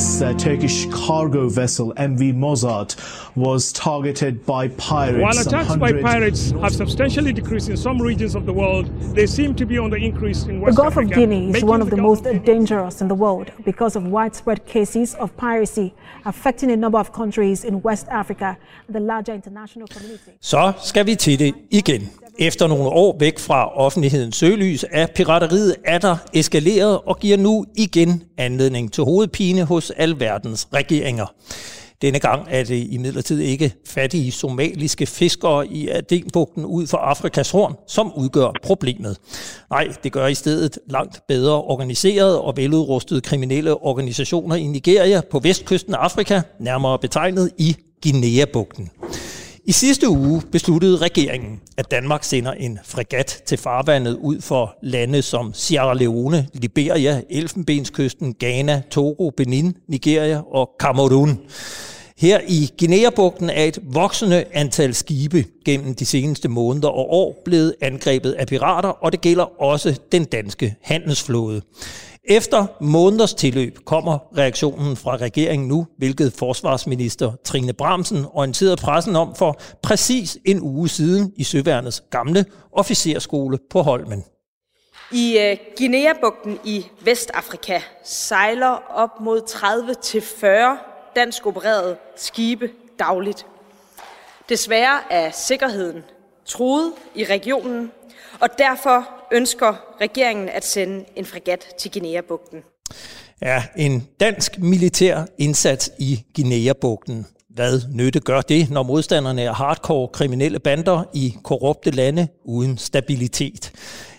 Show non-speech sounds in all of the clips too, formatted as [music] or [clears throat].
this uh, Turkish cargo vessel, MV Mozart, was targeted by pirates. While attacks by pirates have substantially decreased in some regions of the world, they seem to be on the increase in West The Gulf Africa, of Guinea is one of the most government- dangerous in the world because of widespread cases of piracy affecting a number of countries in West Africa and the larger international community. Så skal vi til det igen. Efter nogle år væk fra offentlighedens søgelys er pirateriet atter eskaleret og giver nu igen anledning til hovedpine hos alverdens regeringer. Denne gang er det imidlertid ikke fattige somaliske fiskere i Adenbugten ud for Afrikas horn, som udgør problemet. Nej, det gør i stedet langt bedre organiserede og veludrustede kriminelle organisationer i Nigeria på vestkysten af Afrika, nærmere betegnet i Guinea-bugten. I sidste uge besluttede regeringen, at Danmark sender en fregat til farvandet ud for lande som Sierra Leone, Liberia, Elfenbenskysten, Ghana, Togo, Benin, Nigeria og Kamerun. Her i Guinea-bugten er et voksende antal skibe gennem de seneste måneder og år blevet angrebet af pirater, og det gælder også den danske handelsflåde. Efter måneders tilløb kommer reaktionen fra regeringen nu, hvilket forsvarsminister Trine Bramsen orienterede pressen om for præcis en uge siden i Søværnets gamle officerskole på Holmen. I øh, Guinea-bugten i Vestafrika sejler op mod 30-40 dansk opererede skibe dagligt. Desværre er sikkerheden truet i regionen, og derfor ønsker regeringen at sende en fregat til Guinea-bugten. Ja, en dansk militær indsats i Guinea-bugten. Hvad nytte gør det, når modstanderne er hardcore kriminelle bander i korrupte lande uden stabilitet?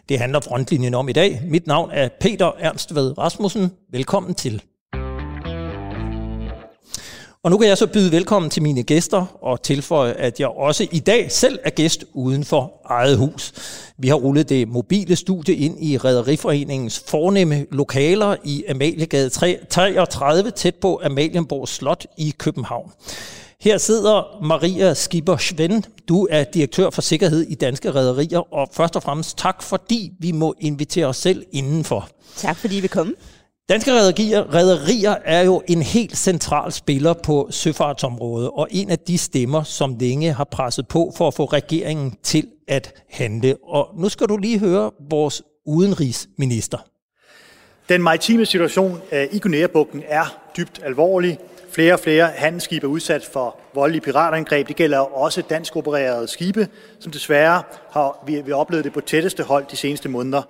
Det handler frontlinjen om i dag. Mit navn er Peter Ernst Ved Rasmussen. Velkommen til. Og nu kan jeg så byde velkommen til mine gæster og tilføje, at jeg også i dag selv er gæst uden for eget hus. Vi har rullet det mobile studie ind i Rederiforeningens fornemme lokaler i Amaliegade 33 tæt på Amalienborg Slot i København. Her sidder Maria Skipper Svend. Du er direktør for sikkerhed i Danske Rederier, og først og fremmest tak, fordi vi må invitere os selv indenfor. Tak fordi I vil komme. Danske rederier, rederier er jo en helt central spiller på søfartsområdet, og en af de stemmer, som længe har presset på for at få regeringen til at handle. Og nu skal du lige høre vores udenrigsminister. Den maritime situation øh, i Guinea-bugten er dybt alvorlig. Flere og flere handelsskibe er udsat for voldelige piratangreb. Det gælder også dansk opererede skibe, som desværre har vi, vi oplevet det på tætteste hold de seneste måneder.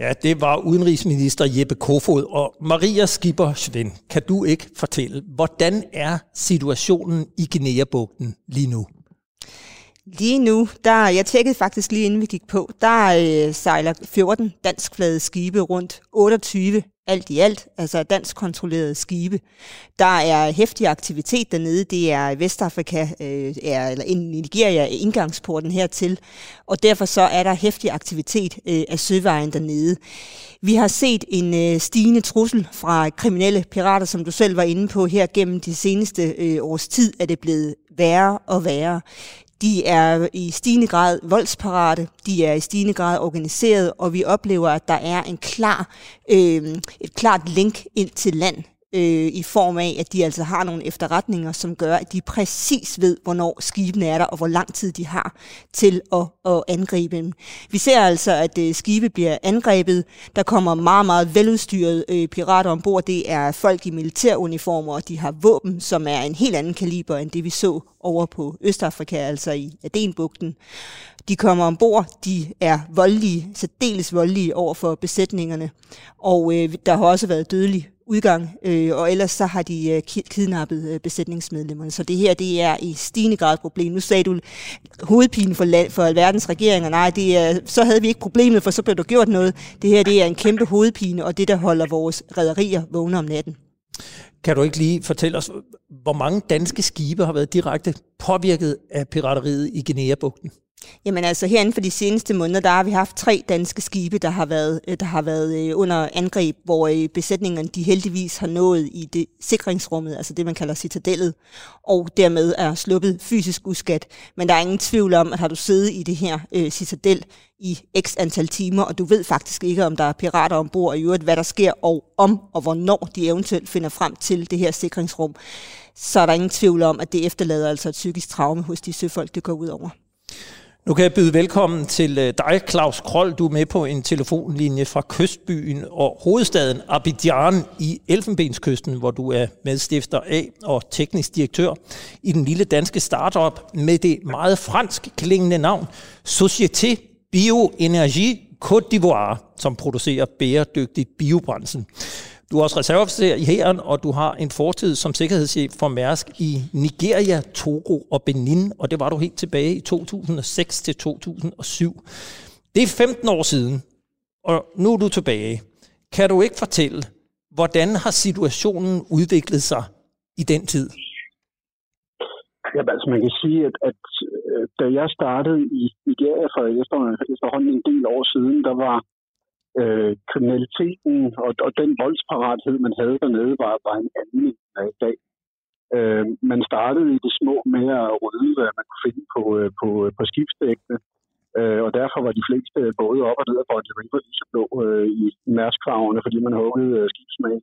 Ja, det var udenrigsminister Jeppe Kofod. Og Maria Skipper Svend, kan du ikke fortælle, hvordan er situationen i Guinea-bugten lige nu? Lige nu, der, jeg tjekkede faktisk lige inden vi gik på, der øh, sejler 14 danskflade skibe rundt, 28 alt i alt, altså dansk kontrollerede skibe. Der er hæftig aktivitet dernede, det er Vestafrika, øh, er, eller Nigeria er indgangsporten hertil, og derfor så er der hæftig aktivitet øh, af søvejen dernede. Vi har set en øh, stigende trussel fra kriminelle pirater, som du selv var inde på her gennem de seneste øh, års tid, er det blevet værre og værre. De er i stigende grad voldsparate, de er i stigende grad organiseret, og vi oplever, at der er en klar, øh, et klart link ind til land øh, i form af, at de altså har nogle efterretninger, som gør, at de præcis ved, hvornår skibene er der, og hvor lang tid de har til at, at angribe dem. Vi ser altså, at øh, skibe bliver angrebet. Der kommer meget, meget veludstyrede øh, pirater ombord. Det er folk i militæruniformer, og de har våben, som er en helt anden kaliber, end det vi så over på Østafrika, altså i Adenbugten. De kommer ombord, de er voldelige, særdeles voldelige over for besætningerne, og øh, der har også været dødelig udgang, øh, og ellers så har de øh, kidnappet øh, besætningsmedlemmerne. Så det her, det er i stigende grad et problem. Nu sagde du hovedpinen for, land, for verdens regeringer. Nej, det er, så havde vi ikke problemet, for så blev der gjort noget. Det her, det er en kæmpe hovedpine, og det, der holder vores rædderier vågne om natten. Kan du ikke lige fortælle os, hvor mange danske skibe har været direkte påvirket af pirateriet i Guinea-bugten? Jamen altså herinde for de seneste måneder, der har vi haft tre danske skibe, der har været, øh, der har været øh, under angreb, hvor øh, besætningerne de heldigvis har nået i det sikringsrummet, altså det man kalder citadellet, og dermed er sluppet fysisk uskat. Men der er ingen tvivl om, at har du siddet i det her øh, citadel i x antal timer, og du ved faktisk ikke, om der er pirater ombord, og i øvrigt, hvad der sker, og om og hvornår de eventuelt finder frem til det her sikringsrum, så er der ingen tvivl om, at det efterlader altså et psykisk traume hos de søfolk, det går ud over. Nu kan jeg byde velkommen til øh, dig, Claus Kroll. Du er med på en telefonlinje fra kystbyen og hovedstaden Abidjan i Elfenbenskysten, hvor du er medstifter af og teknisk direktør i den lille danske startup med det meget fransk klingende navn Société Bioenergie Côte d'Ivoire, som producerer bæredygtigt biobrændsel. Du er også reserveofficer i hæren, og du har en fortid som sikkerhedschef for Mærsk i Nigeria, Togo og Benin, og det var du helt tilbage i 2006 til 2007. Det er 15 år siden, og nu er du tilbage. Kan du ikke fortælle, hvordan har situationen udviklet sig i den tid? Ja, altså man kan sige, at, at øh, da jeg startede i Nigeria for efterhånden en del år siden, der var øh, kriminaliteten og, og den voldsparathed, man havde dernede, var, var en anden end i dag. Øh, man startede i det små med at rydde, hvad man kunne finde på, øh, på, øh, på skibsdækkene, øh, og derfor var de fleste både op og ned af Bond River lige så blå øh, i mærskravene, fordi man huggede øh, skibsmag.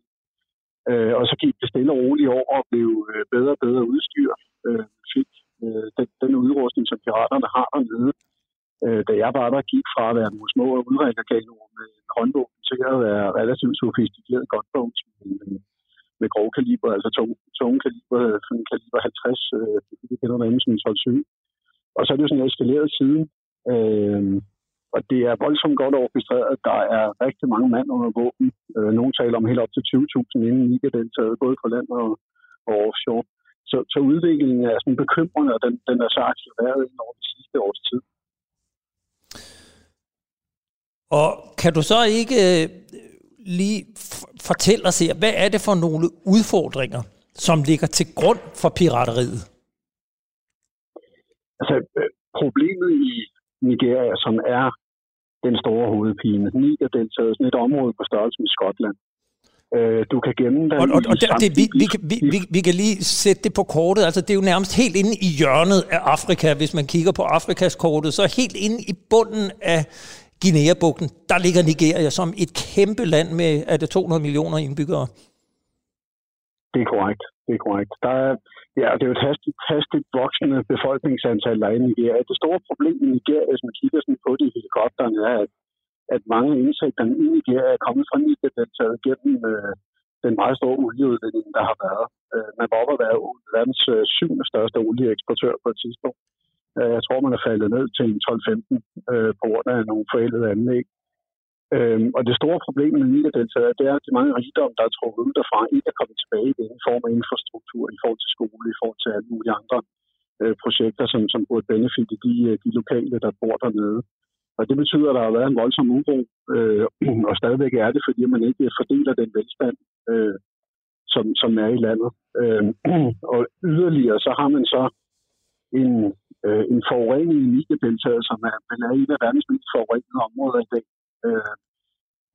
Øh, og så gik det stille og roligt over og blev øh, bedre og bedre udstyr. Øh, fik øh, den, den udrustning, som piraterne har dernede, øh, da jeg var der, gik fra at være nogle små udrænderkanoner med håndvåben til at være relativt sofistikeret gunboats med, øh, med grove kaliber, altså tunge, tunge kaliber, øh, sådan kaliber 50, øh, det kender man som 12 Og så er det jo sådan eskaleret siden. Øh, og det er voldsomt godt orkestreret. Der er rigtig mange mand under våben. Øh, nogle taler om helt op til 20.000 inden I kan deltage, både på land og, og offshore. Så, så udviklingen er sådan bekymrende, og den, den er så accelereret over de sidste års tid. Og kan du så ikke øh, lige fortælle os her, hvad er det for nogle udfordringer, som ligger til grund for pirateriet? Altså, øh, problemet i Nigeria, som er den store hovedpine, Niger-deltaget er sådan et område på størrelse med Skotland. Øh, du kan gemme den og, og, og det, det, vi, vi, vi, vi, vi kan lige sætte det på kortet. Altså, det er jo nærmest helt inde i hjørnet af Afrika, hvis man kigger på Afrikas kortet. Så helt inde i bunden af Guinea-bugten, der ligger Nigeria som et kæmpe land med, er det 200 millioner indbyggere? Det er korrekt. Det er korrekt. Der er, ja, det er jo et hastigt, hastigt voksende befolkningsantal, der er i Nigeria. Det store problem i Nigeria, hvis man kigger sådan på det i helikopteren, er, at, at mange indtægterne i Nigeria er kommet fra Nigeria, der er taget gennem øh, den meget store olieudvinding, der har været. Øh, man var oppe at være verdens øh, syvende største olieeksportør på et tidspunkt. Øh, jeg tror, man er faldet ned til 12-15 øh, på grund af nogle forældede anlæg. Øhm, og det store problem med Niger-deltaget, det er, at de mange rigdom, der er trukket ud derfra, ikke er kommet tilbage i den form af infrastruktur, i forhold til skole, i forhold til alle mulige andre øh, projekter, som, som burde benefitte de, øh, de lokale, der bor dernede. Og det betyder, at der har været en voldsom uro, øh, [clears throat] og stadigvæk er det, fordi man ikke fordeler den velstand, øh, som, som er i landet. Øh, [clears throat] og yderligere, så har man så en, øh, en forurening i Niger-deltaget, som er, man er en af verdens mest forurenede områder i dag. Øh,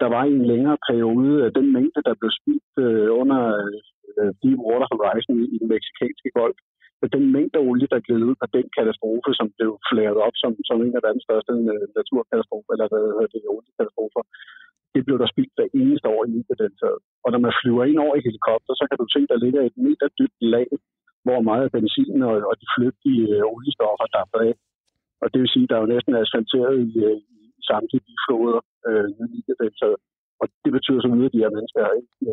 der var i en længere periode øh, den mængde, der blev spildt øh, under øh, Deepwater Horizon i, den meksikanske golf. Den mængde olie, der gled ud på den katastrofe, som blev flaret op som, som en af verdens største øh, naturkatastrofer, eller hvad hedder det, oliekatastrofer, det blev der spildt hver eneste år i Nigedeltaget. Og når man flyver ind over i helikopter, så kan du se, der ligger et meter dybt lag hvor meget af benzin og, og de flygtige øh, oliestoffer, der er bag. Og det vil sige, at der er jo næsten asfalteret i, øh, i samtlige bifloder øh, i Og det betyder så noget, at de her mennesker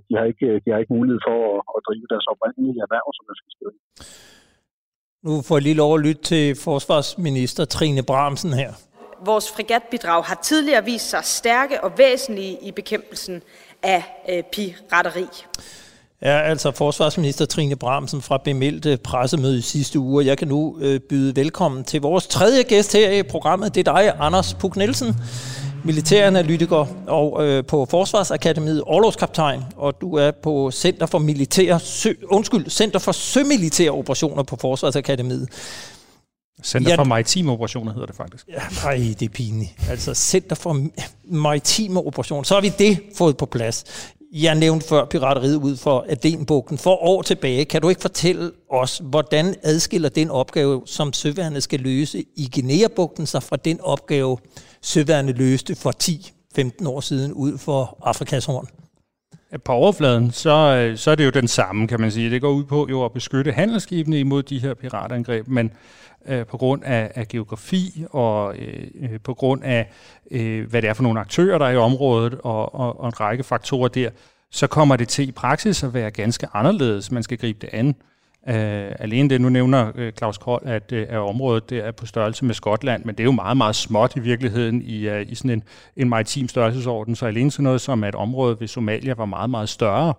de har ikke, de har ikke mulighed for at, at drive deres oprindelige erhverv, som skal skrive. Nu får jeg lige lov at lytte til forsvarsminister Trine Bramsen her. Vores fregatbidrag har tidligere vist sig stærke og væsentlige i bekæmpelsen af øh, pirateri er altså forsvarsminister Trine Bramsen fra bemeldte pressemøde i sidste uge. Jeg kan nu øh, byde velkommen til vores tredje gæst her i programmet. Det er dig, Anders Puk Nielsen, militæranalytiker og øh, på Forsvarsakademiet, overlovskaptajn, og du er på Center for Militær Sø, undskyld, Center for Sømilitære Operationer på Forsvarsakademiet. Center for Maritime Operationer hedder det faktisk. Ja, ej, det er pinligt. Altså Center for Maritime Operationer. Så har vi det fået på plads. Jeg nævnte før pirateriet ud for Adenbugten. For år tilbage, kan du ikke fortælle os, hvordan adskiller den opgave, som søværnet skal løse i Guinea-bugten, sig fra den opgave, søværnet løste for 10-15 år siden ud for Afrikas horn? På overfladen, så, øh, så er det jo den samme, kan man sige. Det går ud på jo at beskytte handelsskibene imod de her piratangreb, men øh, på grund af, af geografi og øh, øh, på grund af, øh, hvad det er for nogle aktører, der er i området og, og, og en række faktorer der, så kommer det til i praksis at være ganske anderledes. Man skal gribe det an. Uh, alene det, nu nævner uh, Claus Kold, at, uh, at området det er på størrelse med Skotland, men det er jo meget, meget småt i virkeligheden i, uh, i sådan en, en maritim størrelsesorden. Så alene sådan noget som, at området ved Somalia var meget, meget større,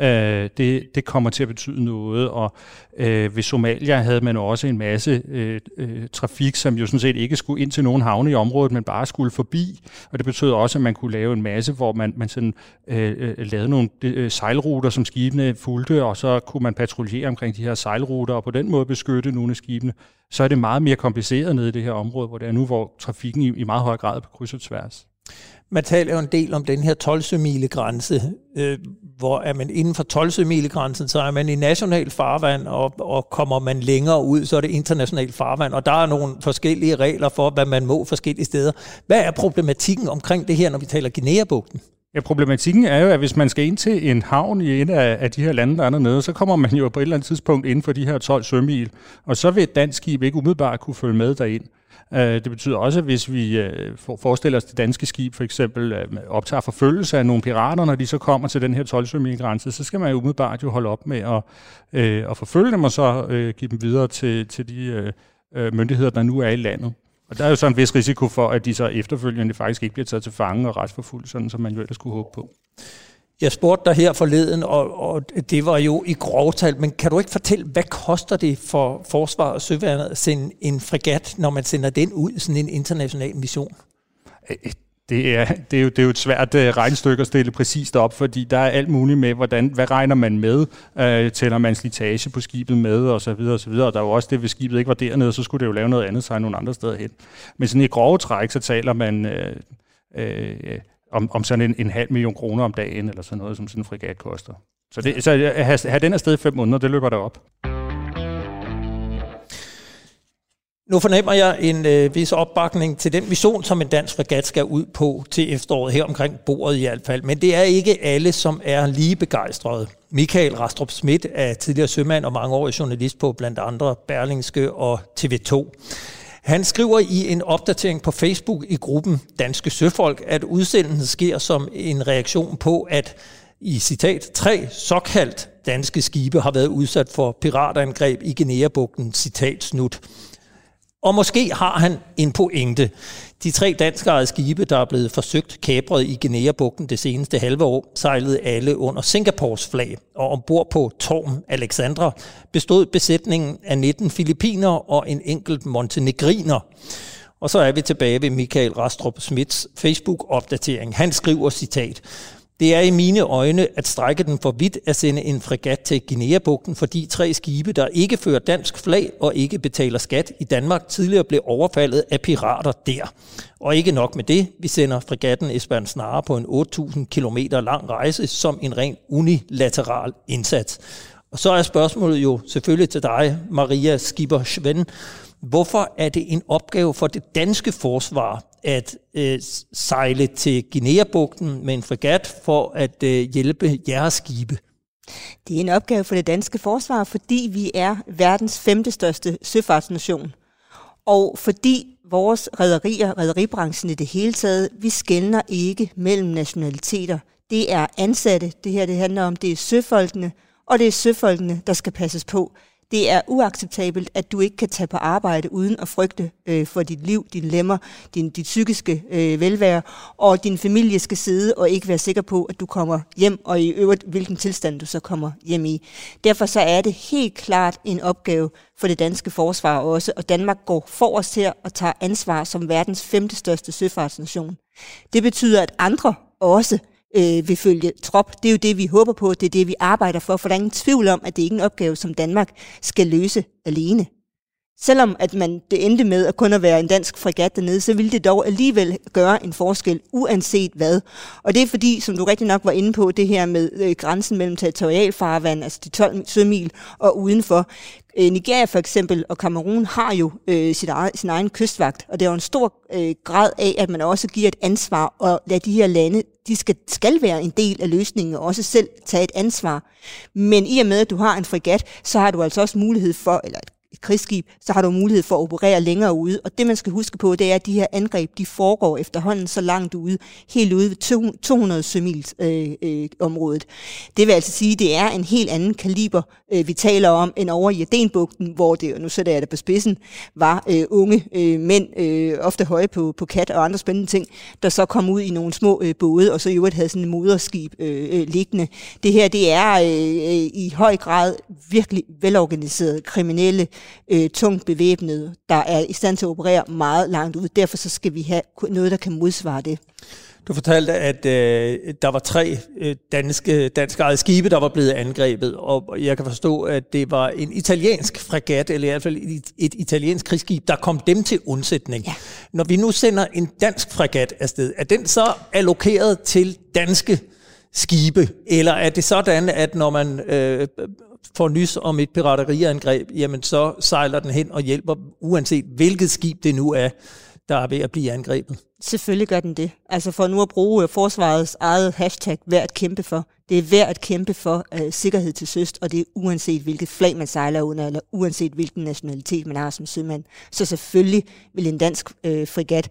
øh, det, det kommer til at betyde noget. Og øh, ved Somalia havde man også en masse øh, øh, trafik, som jo sådan set ikke skulle ind til nogen havne i området, men bare skulle forbi. Og det betød også, at man kunne lave en masse, hvor man, man sådan, øh, øh lavede nogle øh, sejlruter, som skibene fulgte, og så kunne man patruljere omkring de her sejlruter, og på den måde beskytte nogle af skibene. Så er det meget mere kompliceret nede i det her område, hvor det er nu, hvor trafikken i, i meget høj grad er på kryds og tværs. Man taler jo en del om den her 12 grænse, øh, hvor er man inden for 12 grænsen, så er man i national farvand, og, og kommer man længere ud, så er det international farvand, og der er nogle forskellige regler for, hvad man må forskellige steder. Hvad er problematikken omkring det her, når vi taler Guinea-bugten? Ja, problematikken er jo, at hvis man skal ind til en havn i en af, af de her lande, der er dernede, så kommer man jo på et eller andet tidspunkt inden for de her 12 sømil, og så vil et dansk skib ikke umiddelbart kunne følge med derind. Øh, det betyder også, at hvis vi øh, forestiller os det danske skib for eksempel øh, optager forfølgelse af nogle pirater, når de så kommer til den her 12 grænse, så skal man jo umiddelbart jo holde op med at, at forfølge dem og så give dem videre til, til de myndigheder, der nu er i landet. Og der er jo så en vis risiko for, at de så efterfølgende faktisk ikke bliver taget til fange og retsforfulgt, sådan som man jo ellers skulle håbe på. Jeg spurgte dig her forleden, og, og det var jo i grovtal, men kan du ikke fortælle, hvad koster det for Forsvar og Søværnet at sende en fregat, når man sender den ud, sådan en international mission? Det er, det, er jo, det er jo et svært uh, regnestykke at stille præcist op, fordi der er alt muligt med, hvordan, hvad regner man med, uh, tæller man slitage på skibet med, og så videre, og så videre. Og der er jo også det, hvis skibet ikke var dernede, så skulle det jo lave noget andet, sig nogle andre steder hen. Men sådan i grove træk, så taler man uh, uh, om, om sådan en, en halv million kroner om dagen, eller sådan noget, som sådan en frigat koster. Så, det, så at have, have den afsted i fem måneder, det løber der op. Nu fornemmer jeg en øh, vis opbakning til den vision, som en dansk fregat skal ud på til efteråret, her omkring bordet i hvert fald. Men det er ikke alle, som er lige begejstrede. Michael Rastrup Schmidt er tidligere sømand og mangeårig journalist på blandt andre Berlingske og TV2. Han skriver i en opdatering på Facebook i gruppen Danske Søfolk, at udsendelsen sker som en reaktion på, at i citat, tre såkaldt danske skibe har været udsat for piratangreb i Guinea-bugten, citat slut. Og måske har han en pointe. De tre danskere skibe, der er blevet forsøgt kapret i Guinea-bugten det seneste halve år, sejlede alle under Singapores flag, og ombord på Torm Alexandra bestod besætningen af 19 filipiner og en enkelt montenegriner. Og så er vi tilbage ved Michael Rastrup Smits Facebook-opdatering. Han skriver citat, det er i mine øjne at strække den for vidt at sende en fregat til Guinea-bugten, fordi tre skibe, der ikke fører dansk flag og ikke betaler skat i Danmark, tidligere blev overfaldet af pirater der. Og ikke nok med det, vi sender fregatten Esbern Snare på en 8.000 km lang rejse som en ren unilateral indsats. Og så er spørgsmålet jo selvfølgelig til dig, Maria Skipper Svend. Hvorfor er det en opgave for det danske forsvar at øh, sejle til Guinea-bugten med en fregat for at øh, hjælpe jeres skibe? Det er en opgave for det danske forsvar, fordi vi er verdens femte største søfartsnation. Og fordi vores rædderier, rædderibranchen i det hele taget, vi skældner ikke mellem nationaliteter. Det er ansatte, det her det handler om, det er søfolkene, og det er søfolkene, der skal passes på. Det er uacceptabelt, at du ikke kan tage på arbejde uden at frygte øh, for dit liv, din lemmer, din, dit psykiske øh, velvære, og din familie skal sidde og ikke være sikker på, at du kommer hjem, og i øvrigt hvilken tilstand du så kommer hjem i. Derfor så er det helt klart en opgave for det danske forsvar også, og Danmark går forrest her og tager ansvar som verdens femte største søfartsnation. Det betyder, at andre også øh, vil følge trop. Det er jo det, vi håber på, det er det, vi arbejder for, for der er ingen tvivl om, at det ikke er en opgave, som Danmark skal løse alene. selvom at man det endte med at kun at være en dansk fregat dernede, så ville det dog alligevel gøre en forskel, uanset hvad. Og det er fordi, som du rigtig nok var inde på, det her med øh, grænsen mellem territorialfarvand, altså de 12 sømil, og udenfor. Øh, Nigeria for eksempel og Kamerun har jo øh, sit eget, sin egen kystvagt, og det er jo en stor øh, grad af, at man også giver et ansvar og lader de her lande, de skal, skal være en del af løsningen og også selv tage et ansvar. Men i og med, at du har en fregat, så har du altså også mulighed for, eller et et krigsskib, så har du mulighed for at operere længere ude. Og det, man skal huske på, det er, at de her angreb, de foregår efterhånden så langt ude, helt ude ved 200 sømils øh, øh, området. Det vil altså sige, at det er en helt anden kaliber, øh, vi taler om, end over i Adenbugten, hvor det, nu sætter jeg det på spidsen, var øh, unge øh, mænd, øh, ofte høje på, på kat og andre spændende ting, der så kom ud i nogle små øh, både, og så i øvrigt havde sådan en moderskib øh, øh, liggende. Det her, det er øh, øh i høj grad virkelig velorganiseret kriminelle øh, tungt bevæbnede, der er i stand til at operere meget langt ud. Derfor så skal vi have noget, der kan modsvare det. Du fortalte, at øh, der var tre øh, danske, danske skibe, der var blevet angrebet, og jeg kan forstå, at det var en italiensk fregat, eller i hvert fald et, et italiensk krigsskib, der kom dem til undsætning. Ja. Når vi nu sender en dansk fregat afsted, er den så allokeret til danske skibe, eller er det sådan, at når man øh, får nys om et pirateriangreb, jamen så sejler den hen og hjælper, uanset hvilket skib det nu er, der er ved at blive angrebet. Selvfølgelig gør den det. Altså for nu at bruge øh, forsvarets eget hashtag, værd at kæmpe for. Det er værd at kæmpe for øh, sikkerhed til søst, og det er uanset hvilket flag man sejler under, eller uanset hvilken nationalitet man har som sømand. Så selvfølgelig vil en dansk øh, frigat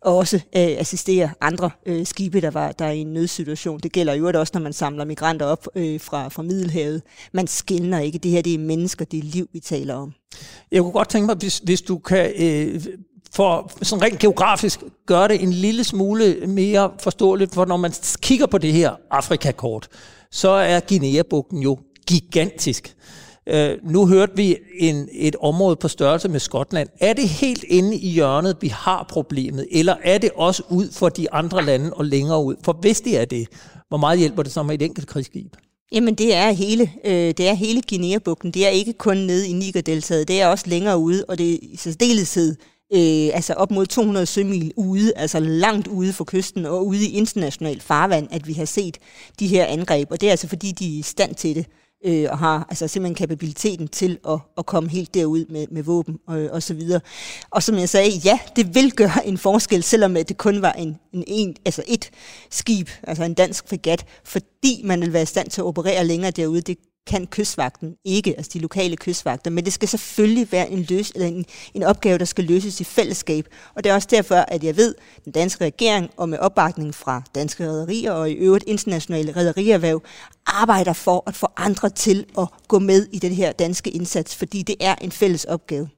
også øh, assistere andre øh, skibe, der, var, der er i en nødsituation. Det gælder jo også, når man samler migranter op øh, fra, fra Middelhavet. Man skiller ikke. Det her det er mennesker, det er liv, vi taler om. Jeg kunne godt tænke mig, hvis, hvis du kan øh, for sådan rent geografisk gøre det en lille smule mere forståeligt, for når man kigger på det her Afrikakort, så er Guinea-bugten jo gigantisk. Uh, nu hørte vi en, et område på størrelse med Skotland. Er det helt inde i hjørnet, vi har problemet, eller er det også ud for de andre lande og længere ud? For hvis det er det, hvor meget hjælper det så med et enkelt krigsskib? Jamen det er hele, øh, det er hele Guinea-bugten. Det er ikke kun nede i Niger-deltaget, det er også længere ude, og det er i særdeleshed øh, altså op mod 200 sømil ude, altså langt ude for kysten og ude i international farvand, at vi har set de her angreb. Og det er altså fordi, de er i stand til det øh, og har altså simpelthen kapabiliteten til at, at komme helt derud med, med våben og, og så videre. Og som jeg sagde, ja, det vil gøre en forskel, selvom det kun var en, en, en altså et skib, altså en dansk fregat, fordi man vil være i stand til at operere længere derude. Det kan kystvagten ikke, altså de lokale kystvagter, men det skal selvfølgelig være en, løs, eller en, en opgave, der skal løses i fællesskab. Og det er også derfor, at jeg ved, at den danske regering, og med opbakning fra danske rædderier og i øvrigt internationale rædderierhverv, arbejder for at få andre til at gå med i den her danske indsats, fordi det er en fælles opgave.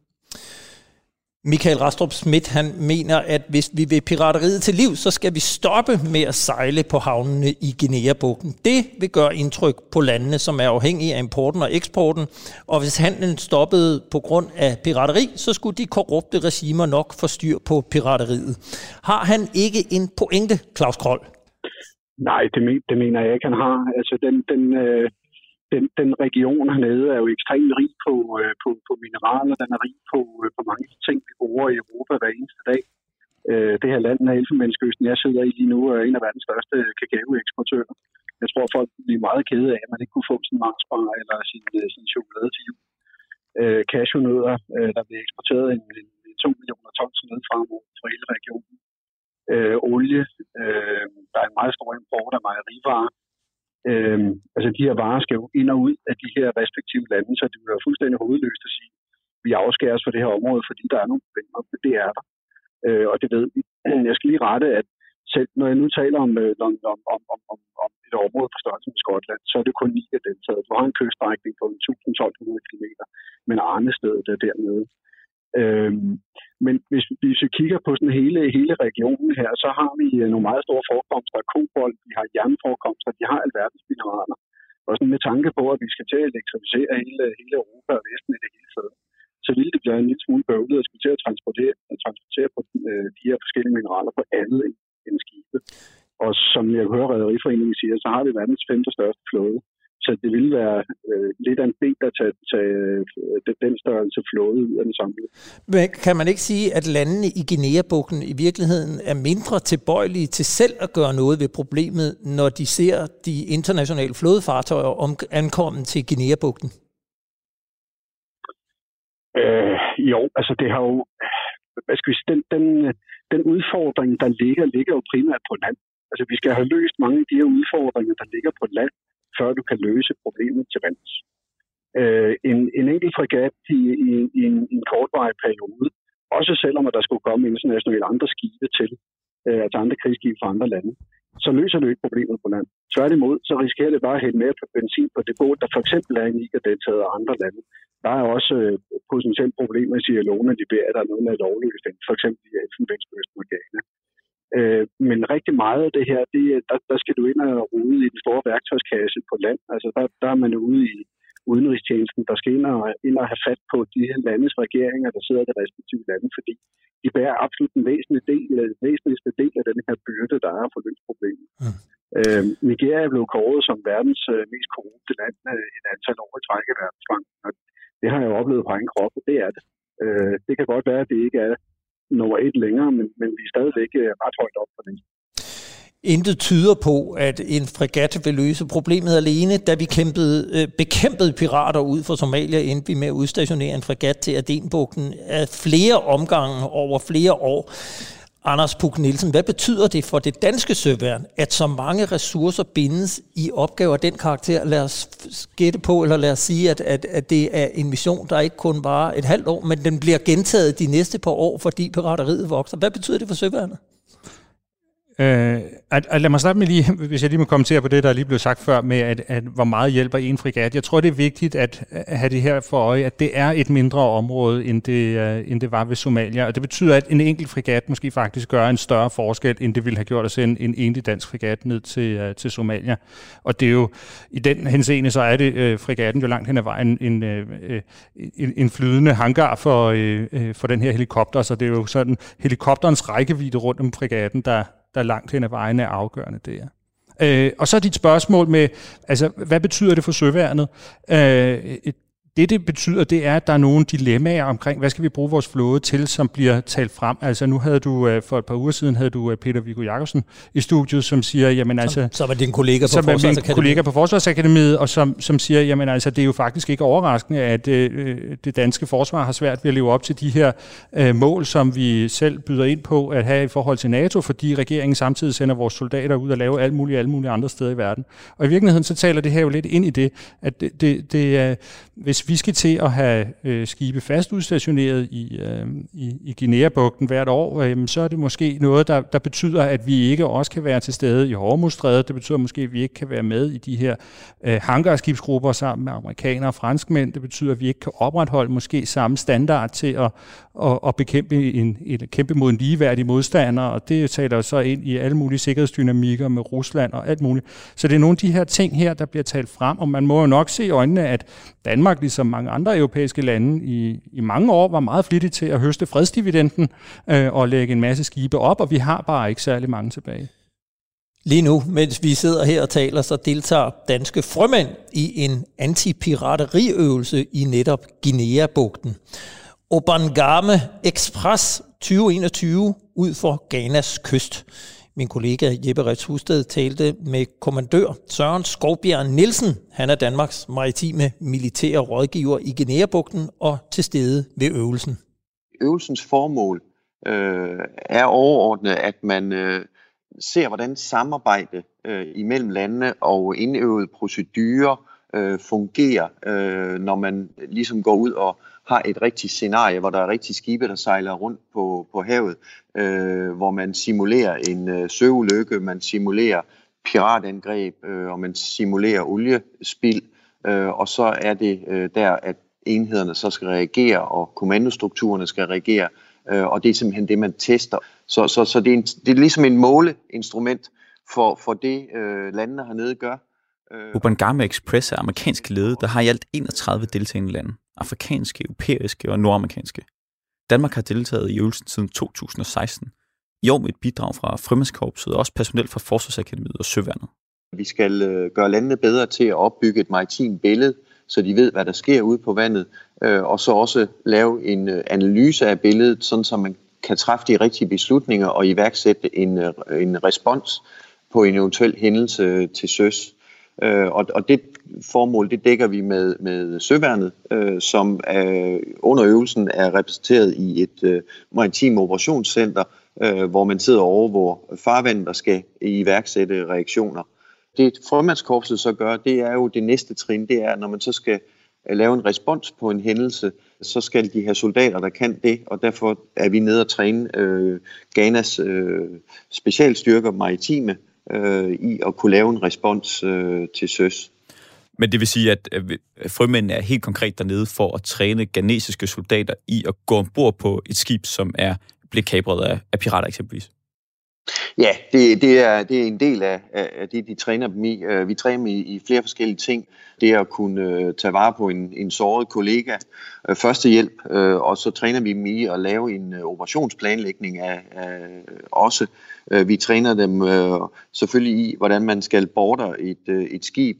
Michael Rastrup Schmidt, han mener, at hvis vi vil pirateriet til liv, så skal vi stoppe med at sejle på havnene i Guinea-bugten. Det vil gøre indtryk på landene, som er afhængige af importen og eksporten. Og hvis handlen stoppede på grund af pirateri, så skulle de korrupte regimer nok få styr på pirateriet. Har han ikke en pointe, Claus Kroll? Nej, det, det mener jeg ikke, han har. Altså, den, den, øh, den, den region hernede er jo ekstremt rig på, øh, på, på mineraler, den er rig på, øh, på mange ting, vi bruger i Europa hver eneste dag. Øh, det her land af Elfenbenskysten, jeg sidder i lige nu, er en af verdens største kakaoeksportører. Jeg tror, folk bliver meget kede af, at man ikke kunne få sin marsbar eller sin, øh, sin chokolade til jul. Øh, cashewnødder, øh, der bliver eksporteret en, en, en 2 millioner tons ned fra, fra hele regionen. Øh, olie, øh, der er en meget stor import af mejerivarer Øh, altså de her varer skal jo ind og ud af de her respektive lande, så det er fuldstændig hovedløst at sige, at vi afskæres for det her område, fordi der er nogle problemer, men det er der. Øh, og det ved vi. [clears throat] Jeg skal lige rette, at selv når jeg nu taler om, øh, om, om, om, om, om, om et område på størrelse med Skotland, så er det kun 9 af deltaget. Du har en kyststrækning på 1.200 km, men Arnestedet er dernede. Øhm, men hvis, hvis vi kigger på sådan hele, hele regionen her, så har vi øh, nogle meget store forekomster af kobolt, vi har jernforekomster, vi har alverdens mineraler. Og sådan med tanke på, at vi skal til at elektrificere hele, hele Europa og Vesten i det hele taget, så ville det blive en lille smule bøvlet at skulle til at transportere, at transportere på øh, de her forskellige mineraler på andet end skibe. Og som jeg hører Rederiforeningen siger, så har vi verdens femte største flåde så det ville være øh, lidt af en del at tage, tage øh, den størrelse flåde ud af den samlede. Men kan man ikke sige, at landene i Guinea-bugten i virkeligheden er mindre tilbøjelige til selv at gøre noget ved problemet, når de ser de internationale flådefartøjer om, ankomme til Guinea-bugten? Øh, jo, altså det har jo, hvad skal vi sige, den, den, den udfordring, der ligger, ligger jo primært på land. Altså vi skal have løst mange af de her udfordringer, der ligger på land, før du kan løse problemet til vands. Øh, en, en enkelt fregat i, i, i en, en kortvarig periode, også selvom at der skulle komme internationale andre skibe til, øh, altså andre krigsskibe fra andre lande, så løser det ikke problemet på land. Tværtimod, så risikerer det bare at hælde mere benzin på det båd, der for eksempel er i Nigerdeltaget og andre lande. Der er også øh, potentielt problemer i Sierra Leone og Liberia, der er noget med lovløst, for eksempel i Elfenbenskysten og Ghana. Øh, men rigtig meget af det her, det, der, der skal du ind og rode i den store værktøjskasse på land. Altså der, der er man ude i udenrigstjenesten, der skal ind og, ind og have fat på de her landes regeringer, der sidder i de respektive lande, fordi de bærer absolut den væsentlige del, væsentligste del af den her byrde, der er for lønsproblemet. Mm. Øh, Nigeria blev kåret som verdens øh, mest korrupte land øh, et antal år i træk af verdensbanken, og det har jeg jo oplevet på egen krop, og det er det. Øh, det kan godt være, at det ikke er nummer et længere, men, men vi er stadigvæk øh, ret højt op på den. Intet tyder på, at en fregat vil løse problemet alene. Da vi kæmpede, øh, bekæmpede pirater ud fra Somalia, endte vi med at udstationere en fregat til Adenbugten af flere omgange over flere år. Anders Puk Nielsen, hvad betyder det for det danske søværn, at så mange ressourcer bindes i opgaver af den karakter? Lad os gætte på, eller lad os sige, at, at, at det er en mission, der ikke kun var et halvt år, men den bliver gentaget de næste par år, fordi pirateriet vokser. Hvad betyder det for søværnet? Øh, at, at lad mig starte med lige, [laughs] hvis jeg lige må kommentere på det, der lige blev sagt før, med at, at hvor meget hjælper en frigat. Jeg tror, det er vigtigt at, at have det her for øje, at det er et mindre område, end det, uh, end det var ved Somalia. Og det betyder, at en enkelt frigat måske faktisk gør en større forskel, end det ville have gjort at sende en enlig dansk frigat ned til, uh, til Somalia. Og det er jo, i den henseende, så er det øh, uh, frigatten jo langt hen ad vejen en, uh, en, en flydende hangar for, uh, for den her helikopter. Så det er jo sådan helikopterens rækkevidde rundt om frigatten, der der langt hen ad vejen er afgørende der. Øh, og så dit spørgsmål med, altså, hvad betyder det for søværnet? Øh, det, det betyder, det er, at der er nogle dilemmaer omkring, hvad skal vi bruge vores flåde til, som bliver talt frem. Altså nu havde du, øh, for et par uger siden, havde du øh, Peter Viggo Jakobsen i studiet, som siger, jamen altså... Som, som er din kollega på Forsvarsakademiet. kollega på Forsvarsakademiet, og som, som siger, jamen altså, det er jo faktisk ikke overraskende, at øh, det danske forsvar har svært ved at leve op til de her øh, mål, som vi selv byder ind på at have i forhold til NATO, fordi regeringen samtidig sender vores soldater ud og lave alt muligt, alle mulige andre steder i verden. Og i virkeligheden så taler det her jo lidt ind i det, at det, det, det, øh, hvis vi skal til at have øh, skibe fast udstationeret i, øh, i, i Guinea-bugten hvert år, øh, så er det måske noget, der, der betyder, at vi ikke også kan være til stede i Hormuzstrædet. Det betyder måske, at vi ikke kan være med i de her øh, hangarskibsgrupper sammen med amerikanere og franskmænd. Det betyder, at vi ikke kan opretholde måske samme standard til at, at, at bekæmpe, en, en, kæmpe mod en ligeværdig modstander, og det taler så ind i alle mulige sikkerhedsdynamikker med Rusland og alt muligt. Så det er nogle af de her ting her, der bliver talt frem, og man må jo nok se i øjnene, at Danmark, ligesom mange andre europæiske lande, i, i mange år var meget flittige til at høste fredsdividenden øh, og lægge en masse skibe op, og vi har bare ikke særlig mange tilbage. Lige nu, mens vi sidder her og taler, så deltager danske frømænd i en antipirateriøvelse i netop Guinea-bugten. Obangame Express 2021 ud for Ghanas kyst. Min kollega Jeppe Rets Husted talte med kommandør Søren Skovbjerg Nielsen. Han er Danmarks maritime militære rådgiver i Guinea-bugten og til stede ved øvelsen. Øvelsens formål øh, er overordnet, at man øh, ser, hvordan samarbejde øh, imellem landene og indøvede procedurer øh, fungerer, øh, når man ligesom går ud og har et rigtigt scenarie, hvor der er rigtige skibe, der sejler rundt på, på havet, øh, hvor man simulerer en øh, søulykke, man simulerer piratangreb, øh, og man simulerer oliespild, øh, og så er det øh, der, at enhederne så skal reagere, og kommandostrukturerne skal reagere, øh, og det er simpelthen det, man tester. Så, så, så det, er en, det er ligesom en måleinstrument for, for det, øh, landene hernede gør. Øh, Express er amerikansk ledet, der har i alt 31 deltagende lande afrikanske, europæiske og nordamerikanske. Danmark har deltaget i øvelsen siden 2016. I år med et bidrag fra Frømandskorpset og også personel fra Forsvarsakademiet og Søværnet. Vi skal øh, gøre landene bedre til at opbygge et maritimt billede, så de ved, hvad der sker ude på vandet, øh, og så også lave en øh, analyse af billedet, sådan så man kan træffe de rigtige beslutninger og iværksætte en, en respons på en eventuel hændelse til søs. Øh, og, og det formål, det dækker vi med, med Søværnet, øh, som er, under øvelsen er repræsenteret i et øh, maritim operationscenter, øh, hvor man sidder over, hvor farvandet skal iværksætte reaktioner. Det frømandskorpset så gør, det er jo det næste trin, det er, når man så skal øh, lave en respons på en hændelse, så skal de have soldater, der kan det, og derfor er vi nede og træne øh, Ghanas øh, specialstyrker maritime øh, i at kunne lave en respons øh, til søs. Men det vil sige, at øh, frømændene er helt konkret dernede for at træne ghanesiske soldater i at gå ombord på et skib, som er blevet kapret af, af pirater eksempelvis? Ja, det, det, er, det er en del af, af det, de træner dem i. Øh, vi træner dem i, i flere forskellige ting. Det er at kunne øh, tage vare på en, en såret kollega, øh, førstehjælp, og så træner vi dem i at lave en operationsplanlægning af, af også. Vi træner dem selvfølgelig i, hvordan man skal border et, et skib,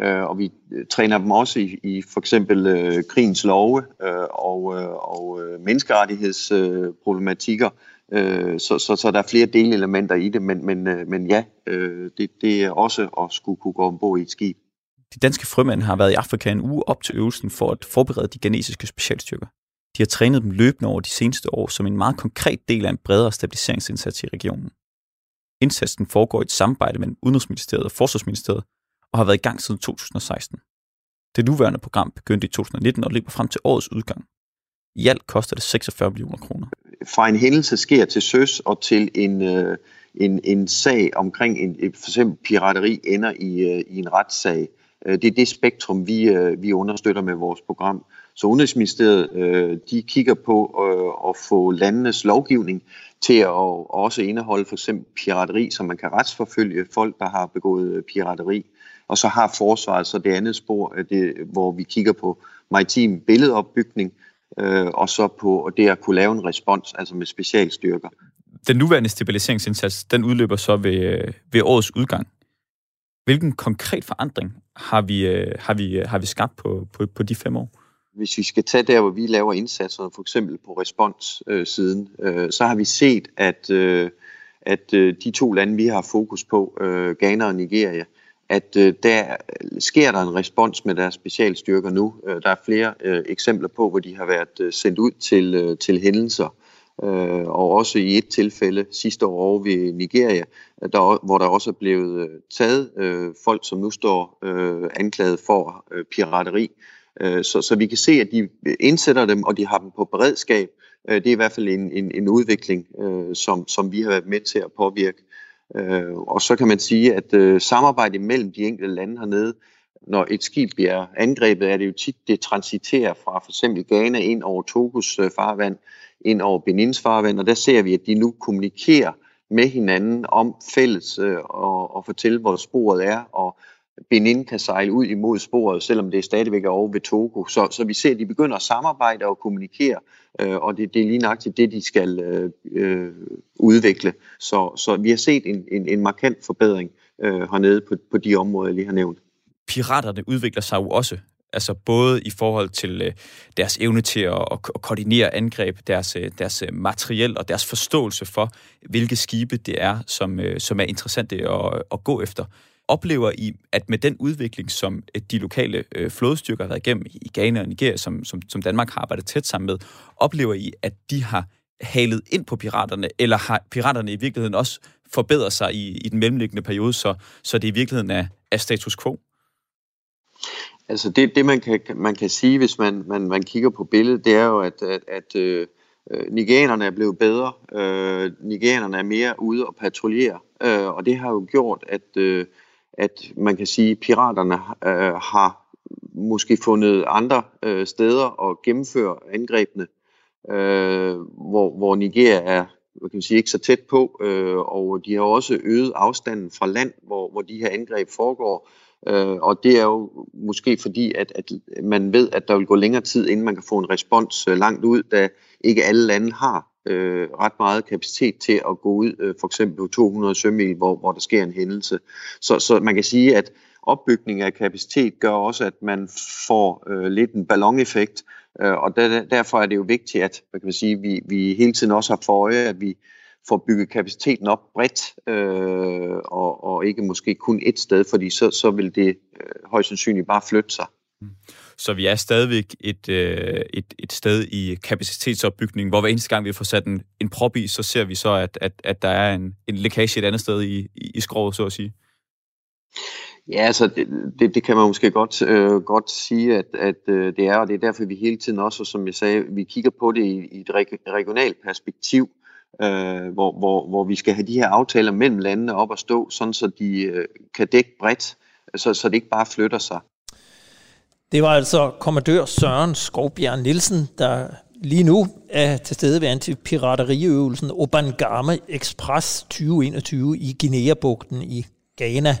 og vi træner dem også i, i for eksempel øh, krigens love øh, og, øh, og menneskerettighedsproblematikker, Øh, Øh, så, så, så der er flere delelementer i det, men, men, øh, men ja, øh, det, det er også at skulle kunne gå ombord i et skib. De danske frømænd har været i Afrika en uge op til øvelsen for at forberede de genetiske specialstyrker. De har trænet dem løbende over de seneste år som en meget konkret del af en bredere stabiliseringsindsats i regionen. Indsatsen foregår i et samarbejde mellem Udenrigsministeriet og Forsvarsministeriet og har været i gang siden 2016. Det nuværende program begyndte i 2019 og løber frem til årets udgang. I alt koster det 46 millioner kroner. Fra en hændelse sker til søs og til en, øh, en, en sag omkring en, for eksempel pirateri ender i, øh, i en retssag. Øh, det er det spektrum, vi, øh, vi understøtter med vores program. Så Udenrigsministeriet øh, de kigger på øh, at få landenes lovgivning til at også indeholde for eksempel pirateri, så man kan retsforfølge folk, der har begået øh, pirateri. Og så har forsvaret så det andet spor, øh, det, hvor vi kigger på maritim billedopbygning, øh, og så på det at kunne lave en respons, altså med specialstyrker. Den nuværende stabiliseringsindsats, den udløber så ved, ved årets udgang. Hvilken konkret forandring har vi, øh, har vi, har vi skabt på, på, på de fem år? Hvis vi skal tage der, hvor vi laver indsatser, for eksempel på responssiden, øh, så har vi set, at, øh, at øh, de to lande, vi har fokus på, øh, Ghana og Nigeria, at øh, der øh, sker der en respons med deres specialstyrker nu. Øh, der er flere øh, eksempler på, hvor de har været øh, sendt ud til, øh, til hændelser. Øh, og også i et tilfælde sidste år over ved Nigeria, der, hvor der også er blevet øh, taget øh, folk, som nu står øh, anklaget for øh, pirateri. Øh, så, så vi kan se, at de indsætter dem, og de har dem på beredskab. Øh, det er i hvert fald en, en, en udvikling, øh, som, som vi har været med til at påvirke. Øh, og så kan man sige, at øh, samarbejdet mellem de enkelte lande hernede, når et skib bliver angrebet, er det jo tit, det transiterer fra for eksempel Ghana ind over Togos øh, farvand, ind over Benins farvand, og der ser vi, at de nu kommunikerer med hinanden om fælles øh, og, og fortælle, hvor sporet er, og Benin kan sejle ud imod sporet, selvom det stadigvæk er over ved Togo. Så, så vi ser, at de begynder at samarbejde og kommunikere, øh, og det, det er lige nøjagtigt det, de skal øh, øh, udvikle. Så, så vi har set en, en, en markant forbedring øh, hernede på, på de områder, jeg lige har nævnt. Piraterne udvikler sig jo også Altså både i forhold til øh, deres evne til at, at, at koordinere angreb, deres, øh, deres øh, materiel og deres forståelse for, hvilke skibe det er, som, øh, som er interessante at, at gå efter. Oplever I, at med den udvikling, som øh, de lokale øh, flådestyrker har været igennem i Ghana og Nigeria, som, som, som Danmark har arbejdet tæt sammen med, oplever I, at de har halet ind på piraterne, eller har piraterne i virkeligheden også forbedret sig i, i den mellemliggende periode, så, så det i virkeligheden er, er status quo? Altså det, det man, kan, man kan sige, hvis man, man, man kigger på billedet, det er jo, at, at, at øh, øh nigerianerne er blevet bedre. Øh, nigerianerne er mere ude og patruljere, øh, og det har jo gjort, at, øh, at man kan sige, at piraterne øh, har måske fundet andre øh, steder at gennemføre angrebene, øh, hvor, hvor Nigeria er hvad kan man sige, ikke så tæt på, øh, og de har også øget afstanden fra land, hvor, hvor de her angreb foregår. Øh, og det er jo måske fordi, at, at man ved, at der vil gå længere tid, inden man kan få en respons øh, langt ud, da ikke alle lande har øh, ret meget kapacitet til at gå ud, øh, for eksempel på 200 sømil, hvor, hvor der sker en hændelse. Så, så man kan sige, at opbygning af kapacitet gør også, at man får øh, lidt en balloneffekt, øh, og der, derfor er det jo vigtigt, at hvad kan man sige, vi, vi hele tiden også har for øje, at vi får bygget kapaciteten op bredt, øh, og, og ikke måske kun et sted, fordi så, så vil det øh, højst sandsynligt bare flytte sig. Mm. Så vi er stadigvæk et, øh, et, et sted i kapacitetsopbygningen, hvor hver eneste gang vi får sat en, en prop i, så ser vi så, at, at, at der er en, en lækage et andet sted i, i, i skroget, så at sige. Ja, altså det, det, det kan man måske godt, øh, godt sige, at, at øh, det er, og det er derfor, vi hele tiden også, som jeg sagde, vi kigger på det i, i et regionalt perspektiv, øh, hvor, hvor, hvor vi skal have de her aftaler mellem landene op at stå, sådan så de øh, kan dække bredt, så, så det ikke bare flytter sig. Det var altså kommandør Søren Skovbjerg Nielsen, der lige nu er til stede ved antipirateriøvelsen Obangame Express 2021 i Guinea-bugten i Ghana.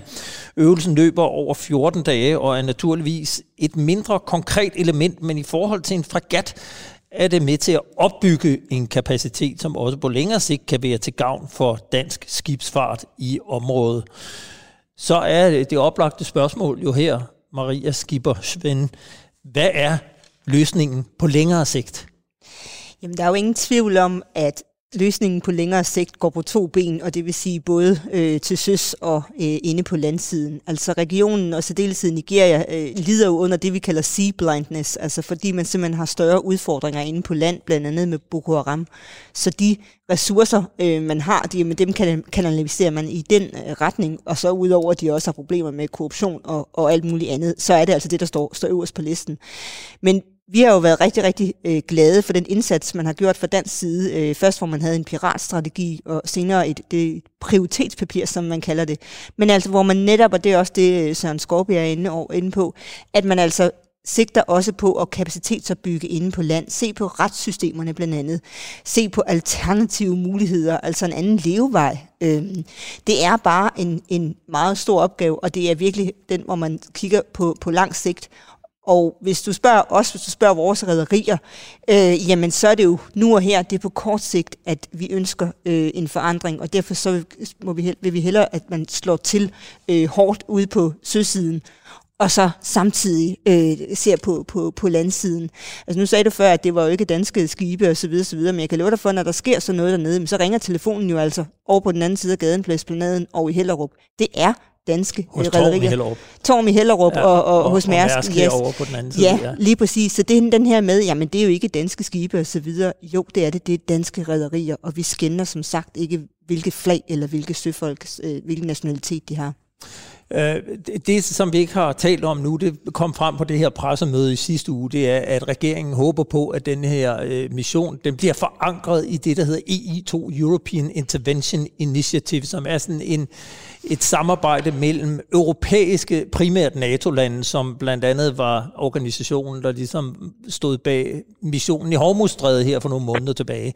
Øvelsen løber over 14 dage og er naturligvis et mindre konkret element, men i forhold til en fregat er det med til at opbygge en kapacitet, som også på længere sigt kan være til gavn for dansk skibsfart i området. Så er det oplagte spørgsmål jo her, Maria Skipper Svend. Hvad er løsningen på længere sigt? Jamen, der er jo ingen tvivl om, at løsningen på længere sigt går på to ben, og det vil sige både øh, til søs og øh, inde på landsiden. Altså regionen og særdeleshed Nigeria øh, lider jo under det, vi kalder sea blindness, altså fordi man simpelthen har større udfordringer inde på land, blandt andet med Boko Haram. Så de ressourcer, øh, man har, de, med dem kan, kanaliserer man i den øh, retning, og så udover at de også har problemer med korruption og, og alt muligt andet, så er det altså det, der står, står øverst på listen. Men vi har jo været rigtig, rigtig øh, glade for den indsats, man har gjort fra dansk side. Øh, først hvor man havde en piratstrategi, og senere et det prioritetspapir, som man kalder det. Men altså hvor man netop, og det er også det, øh, Søren Skorby er inde, over, inde på, at man altså sigter også på at kapacitetsopbygge inde på land, se på retssystemerne blandt andet, se på alternative muligheder, altså en anden levevej. Øhm, det er bare en, en meget stor opgave, og det er virkelig den, hvor man kigger på, på lang sigt, og hvis du spørger os, hvis du spørger vores rædderier, øh, jamen så er det jo nu og her, det er på kort sigt, at vi ønsker øh, en forandring, og derfor så må vi, vil vi hellere, at man slår til øh, hårdt ude på søsiden, og så samtidig øh, ser på, på, på landsiden. Altså nu sagde du før, at det var jo ikke danske skibe og så videre, så videre, men jeg kan love dig for, når der sker sådan noget dernede, så ringer telefonen jo altså over på den anden side af gaden, Plesplanaden og i Hellerup. Det er danske hos rederier. Torm i Hellerup. Torm i Hellerup ja, og, og, og hos Mærsk. Og Mærsk yes. over på den anden side. Ja, ja, lige præcis. Så det er den her med, jamen det er jo ikke danske skibe og så videre. Jo, det er det. Det er danske rederier, og vi skænder som sagt ikke, hvilke flag eller hvilke søfolk, øh, hvilken nationalitet de har. Øh, det, som vi ikke har talt om nu, det kom frem på det her pressemøde i sidste uge, det er, at regeringen håber på, at den her øh, mission, den bliver forankret i det, der hedder EI2, European Intervention Initiative, som er sådan en, et samarbejde mellem europæiske, primært NATO-lande, som blandt andet var organisationen, der ligesom stod bag missionen i Hormuzstrædet her for nogle måneder tilbage.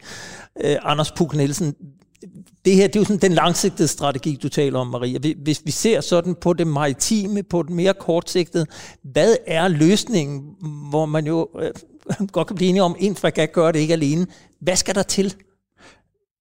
Øh, Anders Puk Nielsen, det her det er jo sådan den langsigtede strategi, du taler om, Maria. Hvis vi ser sådan på det maritime, på det mere kortsigtede, hvad er løsningen, hvor man jo øh, [laughs] godt kan blive enige om, en fregat gør det ikke alene. Hvad skal der til?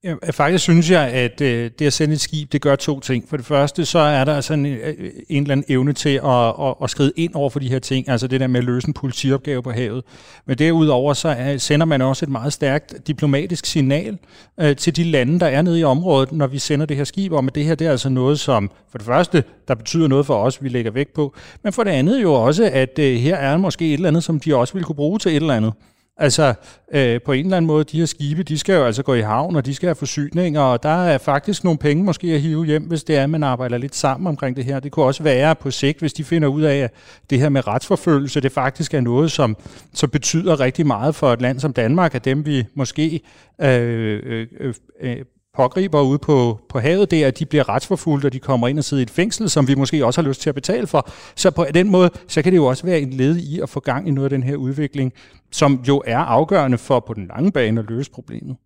Ja, øh, faktisk synes jeg, at øh, det at sende et skib, det gør to ting. For det første, så er der altså en, øh, en eller anden evne til at, at, at skride ind over for de her ting, altså det der med at løse en politiopgave på havet. Men derudover, så er, sender man også et meget stærkt diplomatisk signal øh, til de lande, der er nede i området, når vi sender det her skib om, at det her det er altså noget, som for det første, der betyder noget for os, vi lægger vægt på, men for det andet jo også, at øh, her er måske et eller andet, som de også vil kunne bruge til et eller andet. Altså, øh, på en eller anden måde, de her skibe, de skal jo altså gå i havn, og de skal have forsyninger, og der er faktisk nogle penge måske at hive hjem, hvis det er, at man arbejder lidt sammen omkring det her. Det kunne også være på sigt, hvis de finder ud af, at det her med retsforfølgelse, det faktisk er noget, som, som betyder rigtig meget for et land som Danmark, at dem vi måske øh, øh, øh, øh pågriber ude på, på havet, det er, at de bliver retsforfulgt, og de kommer ind og sidder i et fængsel, som vi måske også har lyst til at betale for. Så på den måde, så kan det jo også være en led i at få gang i noget af den her udvikling, som jo er afgørende for på den lange bane at løse problemet.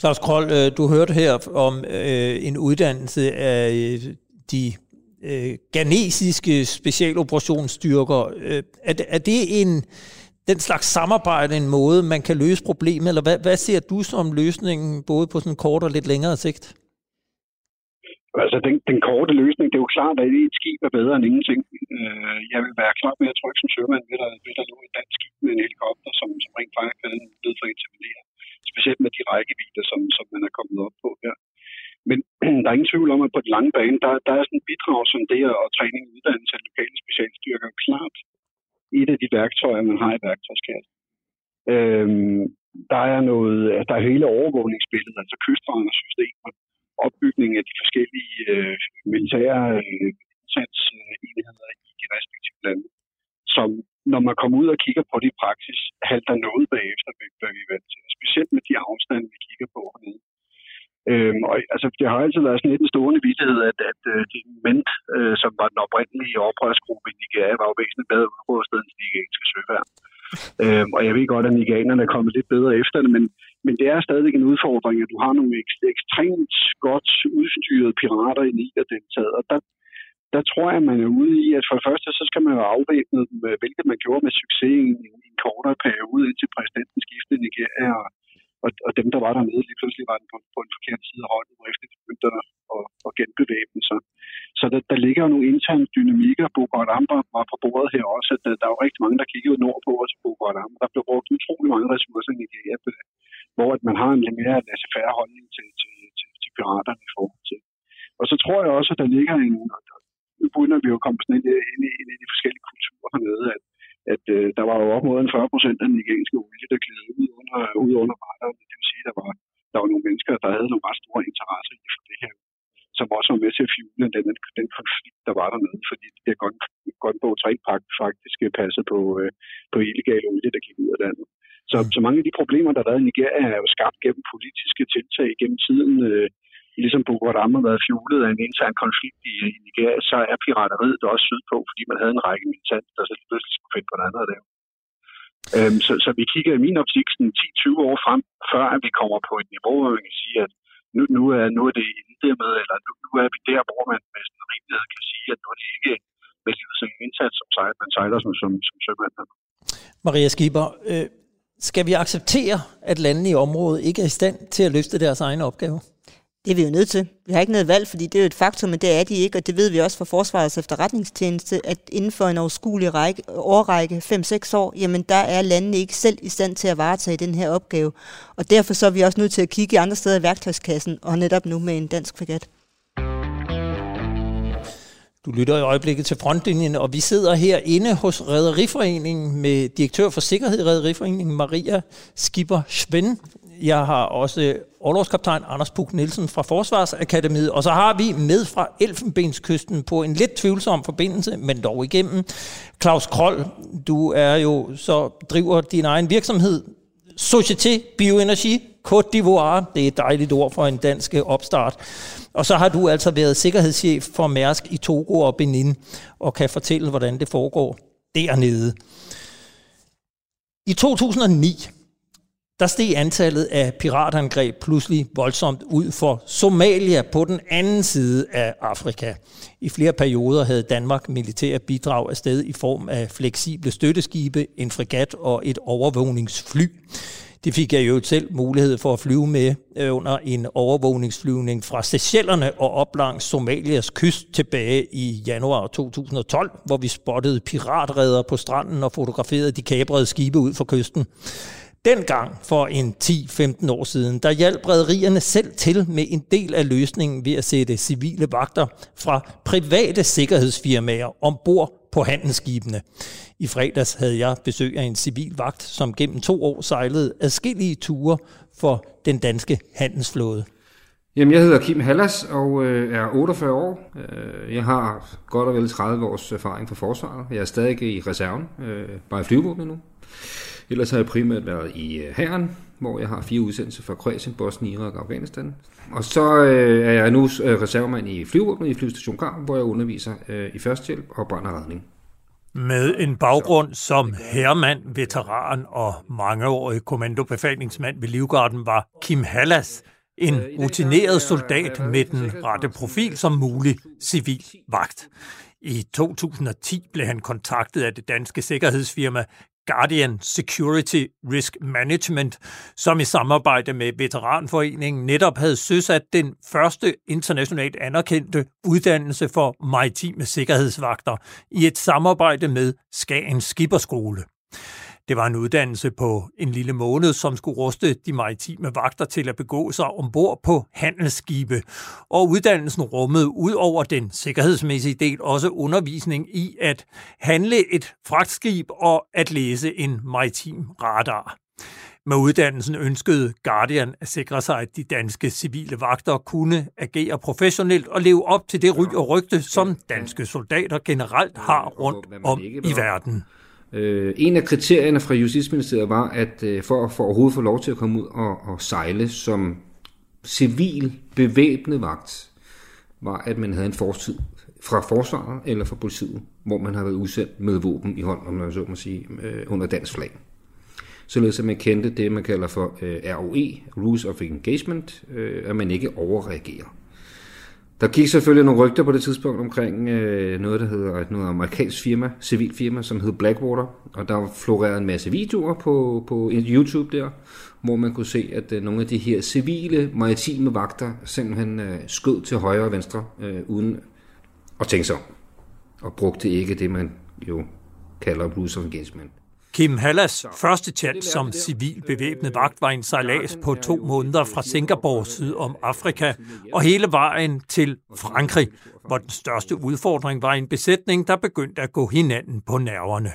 Claus Kroll, øh, du hørte her om øh, en uddannelse af øh, de øh, ganesiske specialoperationsstyrker. Øh, er, er det en den slags samarbejde en måde, man kan løse problemet, eller hvad, hvad ser du som løsningen, både på sådan kort og lidt længere sigt? Altså, den, den korte løsning, det er jo klart, at et skib er bedre end ingenting. Øh, jeg vil være klar med at trykke som sømand, ved der, ved der lå et dansk skib med en helikopter, som, som rent faktisk havde en for at intervenere. Specielt med de rækkevidder, som, som man er kommet op på her. Men [clears throat] der er ingen tvivl om, at på den lange bane, der, der er sådan et bidrag som det og træning og uddannelse af lokale specialstyrker klart et af de værktøjer, man har i værktøjskassen. Øhm, der er noget, der er hele overvågningsbilledet, altså kystvandersystemer, opbygningen af de forskellige øh, militære øh, indsatsenheder i de respektive lande, som når man kommer ud og kigger på det i praksis, halter noget bagefter, hvad vi vant til. Specielt med de afstande, vi kigger på hernede. Øhm, og, altså, det har altid været sådan lidt en stående vidtighed, at, at uh, de mænd, uh, som var den oprindelige oprørsgruppe i Nigeria, var jo væsentligt bedre udrustet end de nigerianske søværn. øhm, og jeg ved godt, at nigerianerne er kommet lidt bedre efter det, men, men det er stadig en udfordring, at du har nogle ek- ekstremt godt udstyrede pirater i Niger-deltaget, og der, der tror jeg, man er ude i, at for det første, så skal man jo afvæbne dem, øh, hvilket man gjorde med succes i en, i en kortere periode, indtil præsidenten skiftede i Nigeria, og og, og dem, der var dernede, lige pludselig var den på, på en forkert side af hånden, hvor efter de begyndte at, at, at genbevæbne sig. Så der, der ligger jo nogle interne dynamikker. Boko Amber var på bordet her også, at der, der er jo rigtig mange, der kiggede nordpå også Boko Amber. Der blev brugt utrolig mange ressourcer i Nigeria, øh, hvor at man har en lidt mere laissez holdning til, til, til, til piraterne i forhold til. Og så tror jeg også, at der ligger en, nu begynder vi jo at komme sådan ind, ind, ind, ind i de forskellige kulturer hernede, at at øh, der var jo op mod en 40 procent af den nigerianske olie, der gled ud under, ud under radaren. Det vil sige, at der var, der var nogle mennesker, der havde nogle ret store interesser i for det her, som også var med til at fjule den, den, den konflikt, der var dernede, fordi det der Gunboat 3 faktisk passede på, øh, på illegal olie, der gik ud af landet. Så, så mange af de problemer, der har været i Nigeria, er jo skabt gennem politiske tiltag gennem tiden. Øh, ligesom Boko Haram har været fjulet af en intern konflikt i, i Nigeria, så er pirateriet også sydpå, fordi man havde en række militanter, der så pludselig skulle finde på noget andet at lave. Øhm, så, så vi kigger i min optik 10-20 år frem, før at vi kommer på et niveau, hvor man kan sige, at nu, nu, er, nu er det med, eller nu, nu er vi der, hvor man med sådan rimelighed kan sige, at nu er det ikke med livet som indsats, som sejler, man sejler som, som, som sømand. Maria Skiber, øh, skal vi acceptere, at landene i området ikke er i stand til at løfte deres egne opgaver? Det er vi jo nødt til. Vi har ikke noget valg, fordi det er jo et faktum, men det er de ikke, og det ved vi også fra Forsvarets efterretningstjeneste, at inden for en overskuelig række, årrække, 5-6 år, jamen der er landene ikke selv i stand til at varetage den her opgave. Og derfor så er vi også nødt til at kigge andre steder i værktøjskassen, og netop nu med en dansk fregat. Du lytter i øjeblikket til frontlinjen, og vi sidder herinde hos Rederiforeningen med direktør for sikkerhed i Rederiforeningen, Maria Skipper Svend jeg har også overlovskaptajn Anders Puk Nielsen fra Forsvarsakademiet, og så har vi med fra Elfenbenskysten på en lidt tvivlsom forbindelse, men dog igennem. Claus Kroll, du er jo så driver din egen virksomhed, Société Bioenergi Côte d'Ivoire, det er et dejligt ord for en dansk opstart. Og så har du altså været sikkerhedschef for Mærsk i Togo og Benin, og kan fortælle, hvordan det foregår dernede. I 2009, der steg antallet af piratangreb pludselig voldsomt ud for Somalia på den anden side af Afrika. I flere perioder havde Danmark militære bidrag afsted i form af fleksible støtteskibe, en fregat og et overvågningsfly. Det fik jeg jo selv mulighed for at flyve med øh, under en overvågningsflyvning fra Seychellerne og op langs Somalias kyst tilbage i januar 2012, hvor vi spottede piratredder på stranden og fotograferede de kabrede skibe ud for kysten. Dengang for en 10-15 år siden, der hjalp rædderierne selv til med en del af løsningen ved at sætte civile vagter fra private sikkerhedsfirmaer ombord på handelsskibene. I fredags havde jeg besøg af en civil vagt, som gennem to år sejlede adskillige ture for den danske handelsflåde. Jamen, jeg hedder Kim Hallas og øh, er 48 år. Øh, jeg har godt og vel 30 års erfaring fra forsvaret. Jeg er stadig i reserven, øh, bare i flyvevåbnet nu. Ellers har jeg primært været i øh, hæren, hvor jeg har fire udsendelser fra Kroatien, Bosnien, Irak og Afghanistan. Og så øh, er jeg nu øh, reservemand i flyvåbnet i Flyvestation Karl, hvor jeg underviser øh, i førstehjælp og brand og redning. Med en baggrund som herremand, veteran og mangeårig kommandobefalingsmand ved Livgarden var Kim Hallas en rutineret soldat med den rette profil som mulig civil vagt. I 2010 blev han kontaktet af det danske sikkerhedsfirma Guardian Security Risk Management, som i samarbejde med Veteranforeningen netop havde søsat den første internationalt anerkendte uddannelse for maritime sikkerhedsvagter i et samarbejde med Skagen Skipperskole. Det var en uddannelse på en lille måned, som skulle ruste de maritime vagter til at begå sig ombord på handelsskibe. Og uddannelsen rummede ud over den sikkerhedsmæssige del også undervisning i at handle et fragtskib og at læse en maritim radar. Med uddannelsen ønskede Guardian at sikre sig, at de danske civile vagter kunne agere professionelt og leve op til det ry og rygte, som danske soldater generelt har rundt om i verden. Øh, en af kriterierne fra Justitsministeriet var, at øh, for at for overhovedet få lov til at komme ud og, og sejle som civil bevæbnet vagt, var, at man havde en fortid fra forsvaret eller fra politiet, hvor man har været udsendt med våben i hånden, om man så må sige, øh, under dansk flag. Således at man kendte det, man kalder for øh, ROE, Rules of Engagement, øh, at man ikke overreagerer. Der gik selvfølgelig nogle rygter på det tidspunkt omkring øh, noget, der hedder et noget amerikansk firma, civil firma, som hed Blackwater, og der florerede en masse videoer på, på YouTube der, hvor man kunne se, at øh, nogle af de her civile maritime vagter simpelthen øh, skød til højre og venstre, øh, uden at tænke sig om, og brugte ikke det, man jo kalder blues of engagement. Kim Hallas første chance som civil bevæbnet vagt var en sejlads på to måneder fra Singapore syd om Afrika og hele vejen til Frankrig, hvor den største udfordring var en besætning, der begyndte at gå hinanden på nerverne.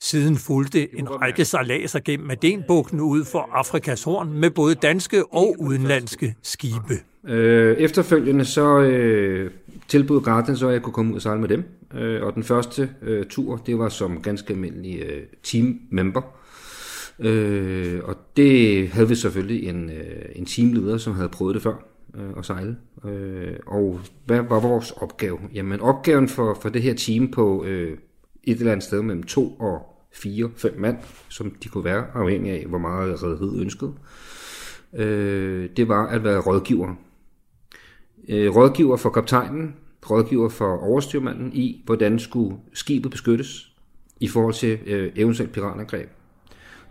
Siden fulgte en række sejladser gennem Adenbugten ud for Afrikas horn med både danske og udenlandske skibe. Øh, efterfølgende så øh, tilbød Guardian så, at jeg kunne komme ud og sejle med dem. Øh, og den første øh, tur, det var som ganske almindelig øh, team-member. Øh, og det havde vi selvfølgelig en, øh, en teamleder, som havde prøvet det før øh, at sejle. Øh, og hvad var vores opgave? Jamen opgaven for, for det her team på øh, et eller andet sted mellem to og fire, fem mand, som de kunne være, afhængig af, hvor meget redhed ønskede, øh, det var at være rådgiver. Øh, rådgiver for kaptajnen, rådgiver for overstyrmanden i, hvordan skulle skibet beskyttes i forhold til øh, eventuelt piratangreb.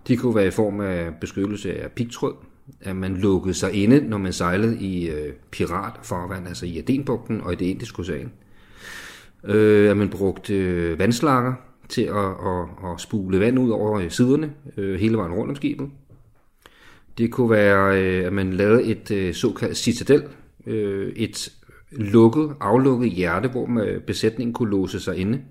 De kunne være i form af beskyttelse af pigtråd, at man lukkede sig inde, når man sejlede i øh, piratfarvand, altså i Adenbugten og i det indiske ocean. Øh, at man brugte øh, vandslanger til at, at, at spule vand ud over øh, siderne øh, hele vejen rundt om skibet. Det kunne være, øh, at man lavede et øh, såkaldt citadel, øh, et lukket, aflukket hjerte, hvor man, besætningen kunne låse sig inde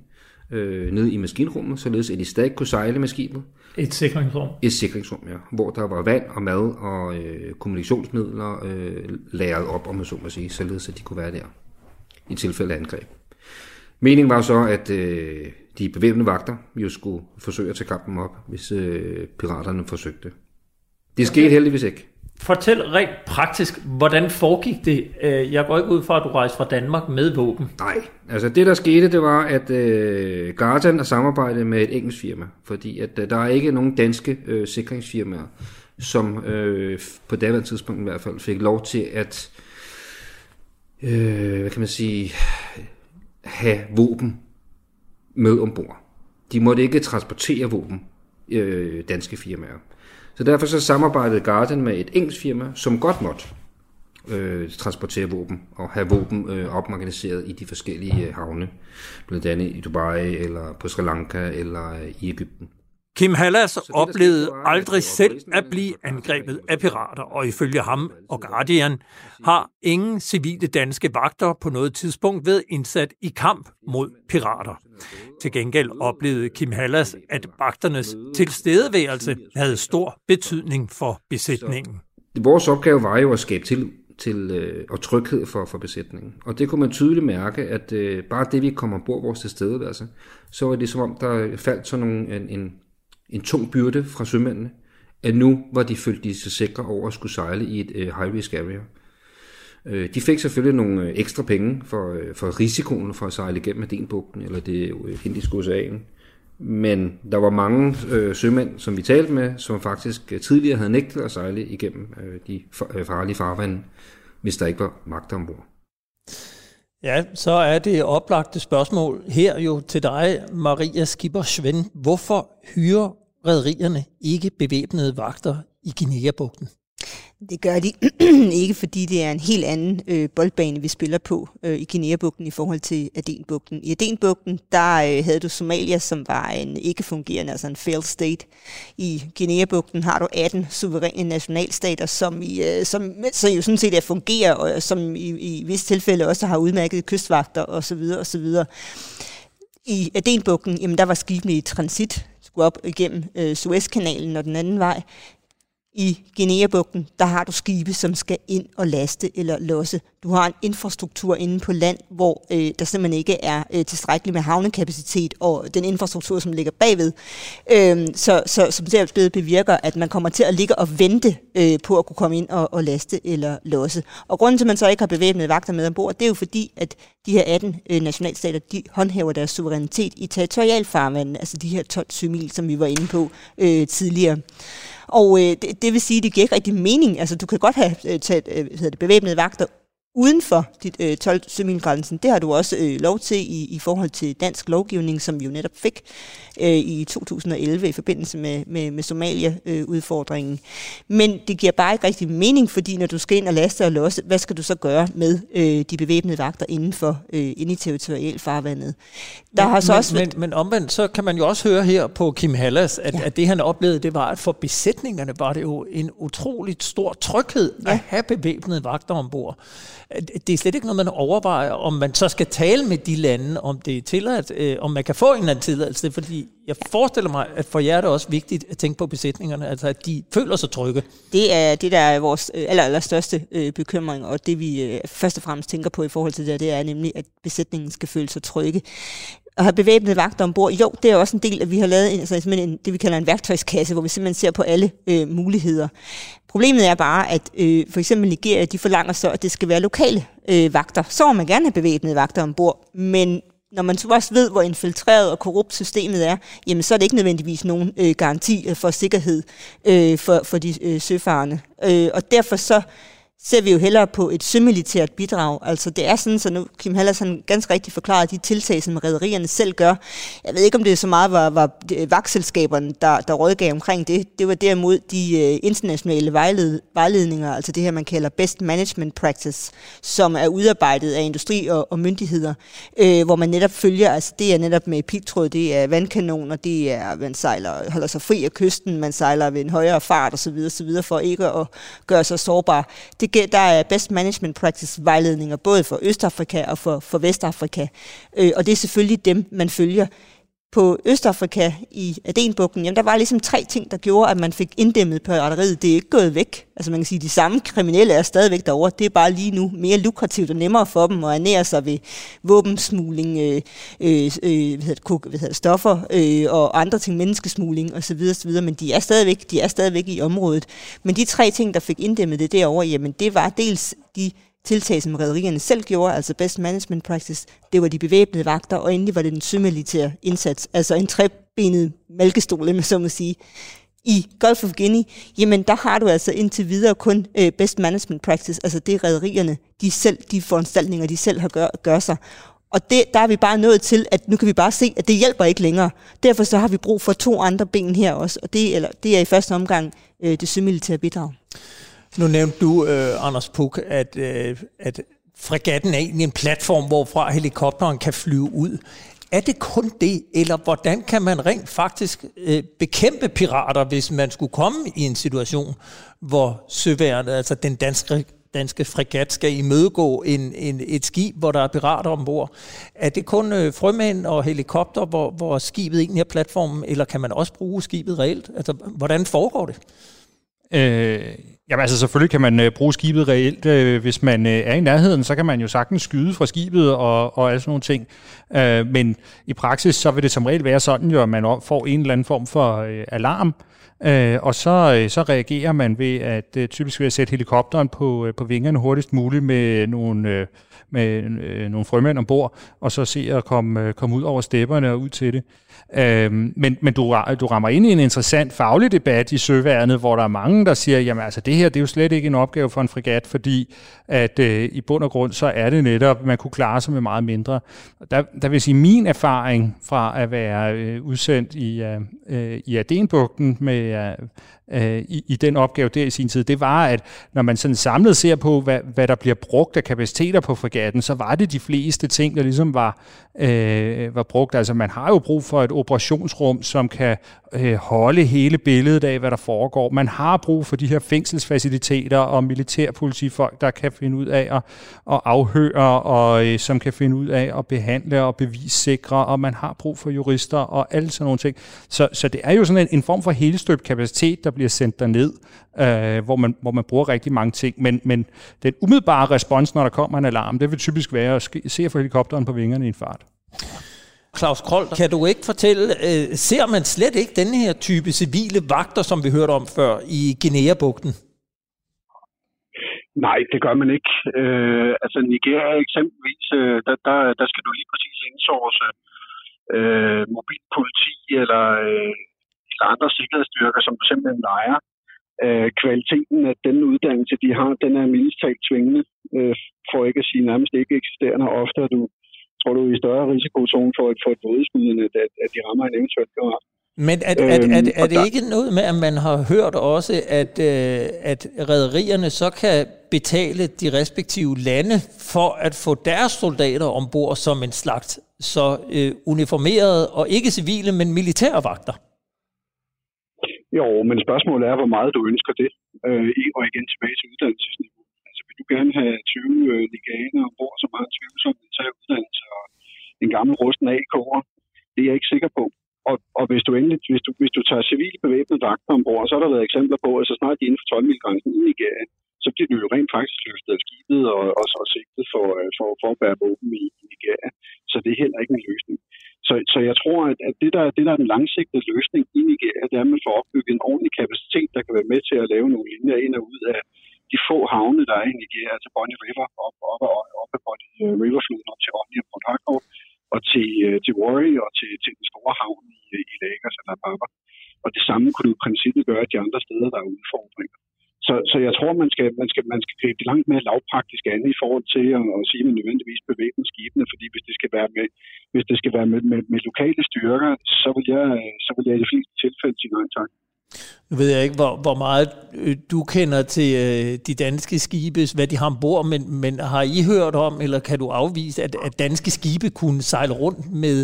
øh, nede i maskinrummet, således at de stadig kunne sejle med skibet. Et sikringsrum? Et sikringsrum, ja. Hvor der var vand og mad og øh, kommunikationsmidler øh, lagret op, om man så må sige, således at de kunne være der i tilfælde af angreb. Meningen var så, at øh, de bevæbnede vagter jo skulle forsøge at tage kampen op, hvis øh, piraterne forsøgte. Det skete heldigvis ikke. Fortæl rent praktisk, hvordan foregik det? Øh, jeg går ikke ud fra, at du rejste fra Danmark med våben. Nej, altså det der skete, det var, at øh, Gartan har samarbejdet med et engelsk firma, fordi at øh, der er ikke nogen danske øh, sikringsfirmaer, som øh, på daværende tidspunkt i hvert fald fik lov til at, øh, hvad kan man sige, have våben med ombord. De måtte ikke transportere våben, øh, danske firmaer. Så derfor så samarbejdede Garden med et engelsk firma, som godt måtte øh, transportere våben og have våben øh, opmagasineret i de forskellige øh, havne, blandt andet i Dubai eller på Sri Lanka eller øh, i Ægypten. Kim Hallas oplevede aldrig selv at blive angrebet af pirater, og ifølge ham og Guardian har ingen civile danske vagter på noget tidspunkt været indsat i kamp mod pirater. Til gengæld oplevede Kim Hallas, at vagternes tilstedeværelse havde stor betydning for besætningen. Vores opgave var jo at skabe til, til øh, og tryghed for, for besætningen. Og det kunne man tydeligt mærke, at øh, bare det, vi kom ombord vores tilstedeværelse, så var det som om, der faldt sådan nogle, en, en, en tung byrde fra sømændene, at nu var de følt de sig sikre over at skulle sejle i et øh, high-risk area. Øh, de fik selvfølgelig nogle øh, ekstra penge for, øh, for risikoen for at sejle igennem Adenbugten eller det uh, indiske ocean. Men der var mange øh, sømænd, som vi talte med, som faktisk tidligere havde nægtet at sejle igennem øh, de farlige farvande, hvis der ikke var magter ombord. Ja, så er det oplagte spørgsmål her jo til dig, Maria Skipper Svend. Hvorfor hyrer rædderierne ikke bevæbnede vagter i Guinea-bugten? Det gør de [clears throat] ikke, fordi det er en helt anden øh, boldbane, vi spiller på øh, i Guinea-bugten i forhold til Adenbugten. I Adenbugten, der øh, havde du Somalia, som var en ikke-fungerende, altså en failed state. I Guinea-bugten har du 18 suveræne nationalstater, som, i, øh, som, som jo sådan set er fungerer, og som i, i visse tilfælde også har udmærket kystvagter osv. osv. I Adenbugten, jamen der var skibene i transit, skulle op igennem øh, Suezkanalen og den anden vej i Guinea-bugten, der har du skibe, som skal ind og laste eller losse. Du har en infrastruktur inde på land, hvor øh, der simpelthen ikke er øh, tilstrækkeligt med havnekapacitet, og den infrastruktur, som ligger bagved, øh, så, så, som derved bevirker, at man kommer til at ligge og vente øh, på at kunne komme ind og, og laste eller losse. Og grunden til, at man så ikke har bevæbnede vagter med ombord, det er jo fordi, at de her 18 øh, nationalstater, de håndhæver deres suverænitet i territorialfarvandet, altså de her 12 sømil, som vi var inde på øh, tidligere. Og øh, det, det vil sige, at det giver ikke rigtig mening. Altså, du kan godt have taget øh, øh hedder det, bevæbnede vagter uden for dit øh, 12 sømilgrænsen. Det har du også øh, lov til i, i forhold til dansk lovgivning, som vi jo netop fik øh, i 2011 i forbindelse med, med, med Somalia-udfordringen. Øh, Men det giver bare ikke rigtig mening, fordi når du skal ind og laste og losse, hvad skal du så gøre med øh, de bevæbnede vagter inden for øh, inde i territorialfarvandet? Der men, har så men, også men, men omvendt, så kan man jo også høre her på Kim Hallas, at, ja. at det han oplevede, det var, at for besætningerne var det jo en utroligt stor tryghed ja. at have bevæbnede vagter ombord. Det er slet ikke noget, man overvejer, om man så skal tale med de lande, om det er tilladt, øh, om man kan få en eller anden tilladelse, fordi jeg forestiller mig, at for jer er det også vigtigt at tænke på besætningerne, altså at de føler sig trygge. Det er det, der er vores øh, aller, aller største øh, bekymring, og det vi øh, først og fremmest tænker på i forhold til det, det er nemlig, at besætningen skal føle sig trygge at have bevæbnede vagter ombord, jo, det er også en del, at vi har lavet en, altså en, det, vi kalder en værktøjskasse, hvor vi simpelthen ser på alle øh, muligheder. Problemet er bare, at øh, for eksempel Nigeria, de forlanger så, at det skal være lokale øh, vagter. Så må man gerne have bevæbnede vagter ombord, men når man så også ved, hvor infiltreret og korrupt systemet er, jamen så er det ikke nødvendigvis nogen øh, garanti øh, for sikkerhed øh, for, for de øh, søfarende. Øh, og derfor så ser vi jo hellere på et sømilitært bidrag. Altså det er sådan, så nu Kim Hallas han ganske rigtigt forklarer de tiltag, som rædderierne selv gør. Jeg ved ikke, om det så meget var, var øh, vagtselskaberne, der, der rådgav omkring det. Det var derimod de øh, internationale vejled, vejledninger, altså det her, man kalder Best Management Practice, som er udarbejdet af industri og, og myndigheder, øh, hvor man netop følger, altså det er netop med pigtråd, det er vandkanoner, det er, man sejler, holder sig fri af kysten, man sejler ved en højere fart osv., osv. for ikke at gøre sig sårbar. Det det, der er best management practice vejledninger, både for Østafrika og for, for Vestafrika. Øh, og det er selvfølgelig dem, man følger. På Østafrika i Adenbugten, jamen der var ligesom tre ting, der gjorde, at man fik inddæmmet pirateriet. Det er ikke gået væk. Altså man kan sige, at de samme kriminelle er stadigvæk derovre. Det er bare lige nu mere lukrativt og nemmere for dem at ernære sig ved våbensmugling, øh, øh, øh hvad hedder det, hvad hedder det, stoffer øh, og andre ting, menneskesmugling osv. osv. Men de er, stadigvæk, de er stadigvæk i området. Men de tre ting, der fik inddæmmet det derovre, jamen det var dels de tiltag, som rædderierne selv gjorde, altså best management practice, det var de bevæbnede vagter, og endelig var det den sømilitære indsats, altså en trebenet malkestol, med så må sige. I Gulf of Guinea, jamen der har du altså indtil videre kun øh, best management practice, altså det er rædderierne, de selv, de foranstaltninger, de selv har gør, gør sig. Og det, der er vi bare nået til, at nu kan vi bare se, at det hjælper ikke længere. Derfor så har vi brug for to andre ben her også, og det, eller, det er i første omgang øh, det sømilitære bidrag. Nu nævnte du, øh, Anders Puk, at, øh, at fregatten er egentlig en platform, hvorfra helikopteren kan flyve ud. Er det kun det, eller hvordan kan man rent faktisk øh, bekæmpe pirater, hvis man skulle komme i en situation, hvor søværnet, altså den danske danske fregat skal imødegå en, en, et skib, hvor der er pirater ombord. Er det kun øh, frømænd og helikopter, hvor, hvor skibet egentlig er platformen, eller kan man også bruge skibet reelt? Altså, hvordan foregår det? Øh, Jamen altså selvfølgelig kan man øh, bruge skibet reelt. Øh, hvis man øh, er i nærheden, så kan man jo sagtens skyde fra skibet og, og alle sådan nogle ting. Øh, men i praksis så vil det som regel være sådan, jo, at man får en eller anden form for øh, alarm, Øh, og så, øh, så reagerer man ved at øh, typisk ved at sætte helikopteren på, øh, på vingerne hurtigst muligt med nogle, med nogle frømænd ombord, og så se at komme, komme ud over stepperne og ud til det. Øh, men men du, du rammer ind i en interessant faglig debat i søværnet, hvor der er mange, der siger, jamen altså det her, det er jo slet ikke en opgave for en fregat, fordi at øh, i bund og grund, så er det netop, at man kunne klare sig med meget mindre. Der, der vil sige, min erfaring fra at være øh, udsendt i, øh, i Adenbugten med, øh, i, i den opgave der i sin tid, det var, at når man sådan samlet ser på, hvad, hvad der bliver brugt af kapaciteter på fregatten, så var det de fleste ting, der ligesom var, øh, var brugt. Altså man har jo brug for et operationsrum, som kan øh, holde hele billedet af, hvad der foregår. Man har brug for de her fængselsfaciliteter og militærpolitifolk, der kan finde ud af at, at afhøre, og øh, som kan finde ud af at behandle og bevissikre, og man har brug for jurister og alle sådan nogle ting. Så, så det er jo sådan en, en form for helstøbt kapacitet, der bliver sendt derned, øh, hvor, man, hvor man bruger rigtig mange ting. Men, men den umiddelbare respons, når der kommer en alarm, det vil typisk være at se at få helikopteren på vingerne i en fart. Claus Kroll, kan du ikke fortælle, øh, ser man slet ikke den her type civile vagter, som vi hørte om før i Guinea-bugten? Nej, det gør man ikke. Øh, altså Nigeria eksempelvis, øh, der, der, der skal du lige præcis indsource øh, mobilpoliti eller, øh, eller andre sikkerhedsstyrker, som simpelthen leger. Øh, kvaliteten af den uddannelse, de har, den er mildest tvingende, øh, for ikke at sige nærmest ikke eksisterende. Ofte er du tror du, i større risikozone for at få et vådeskud, at, at de rammer en eventuel kammerat. Men er, er, er, er, er det ikke noget med, at man har hørt også, at, øh, at rædderierne så kan betale de respektive lande for at få deres soldater ombord som en slags så øh, uniformerede og ikke civile, men militære vagter? Jo, men spørgsmålet er, hvor meget du ønsker det. Øh, og igen tilbage til uddannelsesniveau. Altså vil du gerne have 20 øh, liganer ombord, som har en tvivlsom militær uddannelse og en gammel rusten AK. Det er jeg ikke sikker på. Og, og hvis du endelig, hvis du, hvis du tager civile bevæbnede vagter ombord, så har der været eksempler på, at så snart de er inden for 12 grænsen i Nigeria, så bliver de jo rent faktisk løftet af skibet og, og, og sigtet for, øh, for, for at bære våben i, i Nigeria. Så det er heller ikke en løsning. Så, så jeg tror, at, at det, der, det, der er den langsigtede løsning i Nigeria, det er, at man får opbygget en ordentlig kapacitet, der kan være med til at lave nogle linjer ind og ud af de få havne, der er i Nigeria, til Bonny River, op, op, op, op ad Bonny River-floden, op til Onni og Port Harcourt, og til, øh, til Warri og til, til den store havn i, i Lagos eller Baba. Og det samme kunne du i princippet gøre de andre steder, der er udfordringer. Så, så jeg tror, man skal, man, skal, man skal gribe det langt mere lavpraktisk an i forhold til at, at sige, at man nødvendigvis bevæbner skibene, fordi hvis det skal være med, hvis det skal være med, med, med lokale styrker, så vil, jeg, så vil jeg i de fleste tilfælde sige nej tak. Nu ved jeg ikke, hvor, hvor meget øh, du kender til øh, de danske skibe, hvad de har ombord, men, men har I hørt om, eller kan du afvise, at, at danske skibe kunne sejle rundt med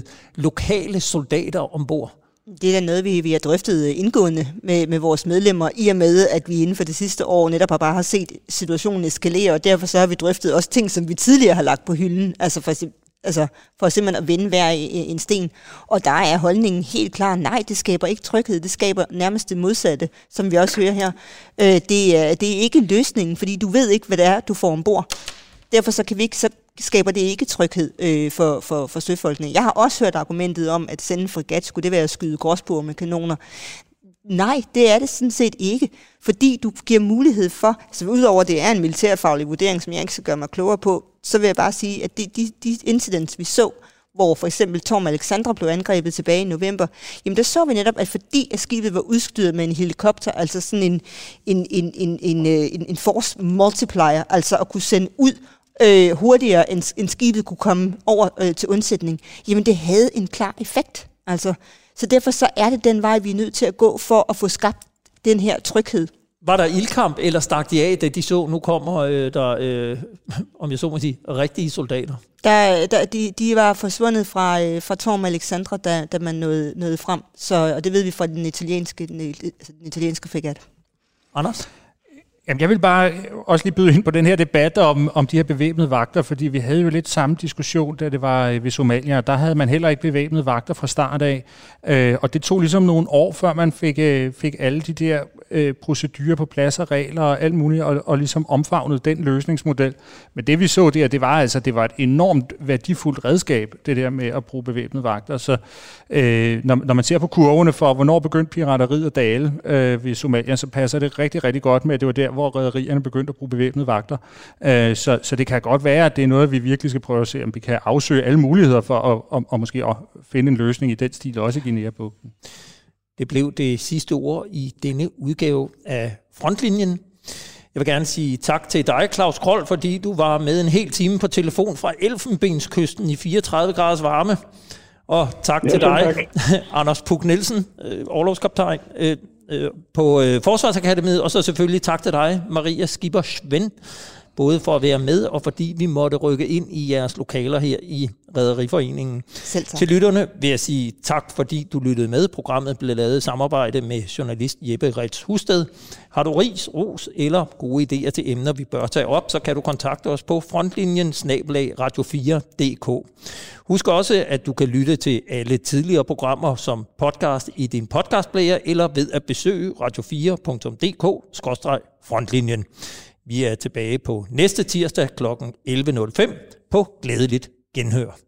lokale soldater ombord? Det er da noget, vi, vi har drøftet øh, indgående med, med vores medlemmer, i og med, at vi inden for det sidste år netop har bare har set situationen eskalere, og derfor så har vi drøftet også ting, som vi tidligere har lagt på hylden, altså for, altså for simpelthen at vende hver øh, en sten. Og der er holdningen helt klar, nej, det skaber ikke tryghed, det skaber nærmest det modsatte, som vi også hører her. Øh, det, er, det er ikke løsningen, fordi du ved ikke, hvad det er, du får ombord. Derfor så kan vi ikke, så skaber det ikke tryghed øh, for, for, for søfolkene. Jeg har også hørt argumentet om, at sende en fregat, skulle det være at skyde gråsbord med kanoner. Nej, det er det sådan set ikke, fordi du giver mulighed for, altså udover at det er en militærfaglig vurdering, som jeg ikke skal gøre mig klogere på, så vil jeg bare sige, at de, de, de incidents, vi så, hvor for eksempel Tom Alexandra blev angrebet tilbage i november, jamen der så vi netop, at fordi at skibet var udstyret med en helikopter, altså sådan en, en, en, en, en, øh, en, en force multiplier, altså at kunne sende ud øh, hurtigere, end, end skibet kunne komme over øh, til undsætning, jamen det havde en klar effekt. Altså, så derfor så er det den vej, vi er nødt til at gå for at få skabt den her tryghed. Var der ildkamp, eller stak de af, da de så, nu kommer øh, der, øh, [laughs] om jeg så må sige, rigtige soldater? Der, der, de, de var forsvundet fra, øh, fra Torm Alexandra, da, da man nåede, nåede frem. Så, og det ved vi fra den italienske, den, altså den italienske fregat. Anders? Jamen, jeg vil bare øh, også lige byde ind på den her debat om, om de her bevæbnede vagter, fordi vi havde jo lidt samme diskussion, da det var øh, ved Somalia, der havde man heller ikke bevæbnede vagter fra start af, øh, og det tog ligesom nogle år, før man fik, øh, fik alle de der øh, procedurer på plads og regler og alt muligt, og, og ligesom omfavnede den løsningsmodel. Men det vi så der, det var altså, det var et enormt værdifuldt redskab, det der med at bruge bevæbnede vagter. Så øh, når, når man ser på kurvene for, hvornår begyndte pirateriet at dale øh, ved Somalia, så passer det rigtig, rigtig godt med, at det var der, hvor rædderierne begyndte at bruge bevæbnede vagter. Øh, så, så det kan godt være, at det er noget, vi virkelig skal prøve at se, om vi kan afsøge alle muligheder for at, og, og måske at finde en løsning i den stil, også i Guinea-bugten. Det blev det sidste ord i denne udgave af Frontlinjen. Jeg vil gerne sige tak til dig, Claus Kroll, fordi du var med en hel time på telefon fra Elfenbenskysten i 34 graders varme. Og tak ja, til dig, tak. [laughs] Anders Puk Nielsen, øh, overlovskaptajn øh, øh, på øh, Forsvarsakademiet, og så selvfølgelig tak til dig, Maria Skipper Svend, både for at være med, og fordi vi måtte rykke ind i jeres lokaler her i Rederiforeningen. Selv tak. Til lytterne vil jeg sige tak, fordi du lyttede med. Programmet blev lavet i samarbejde med journalist Jeppe Rets Husted. Har du ris, ros eller gode idéer til emner, vi bør tage op, så kan du kontakte os på frontlinjen snablag radio4.dk. Husk også, at du kan lytte til alle tidligere programmer som podcast i din podcastplayer, eller ved at besøge radio4.dk-frontlinjen. Vi er tilbage på næste tirsdag kl. 11.05 på Glædeligt Genhør.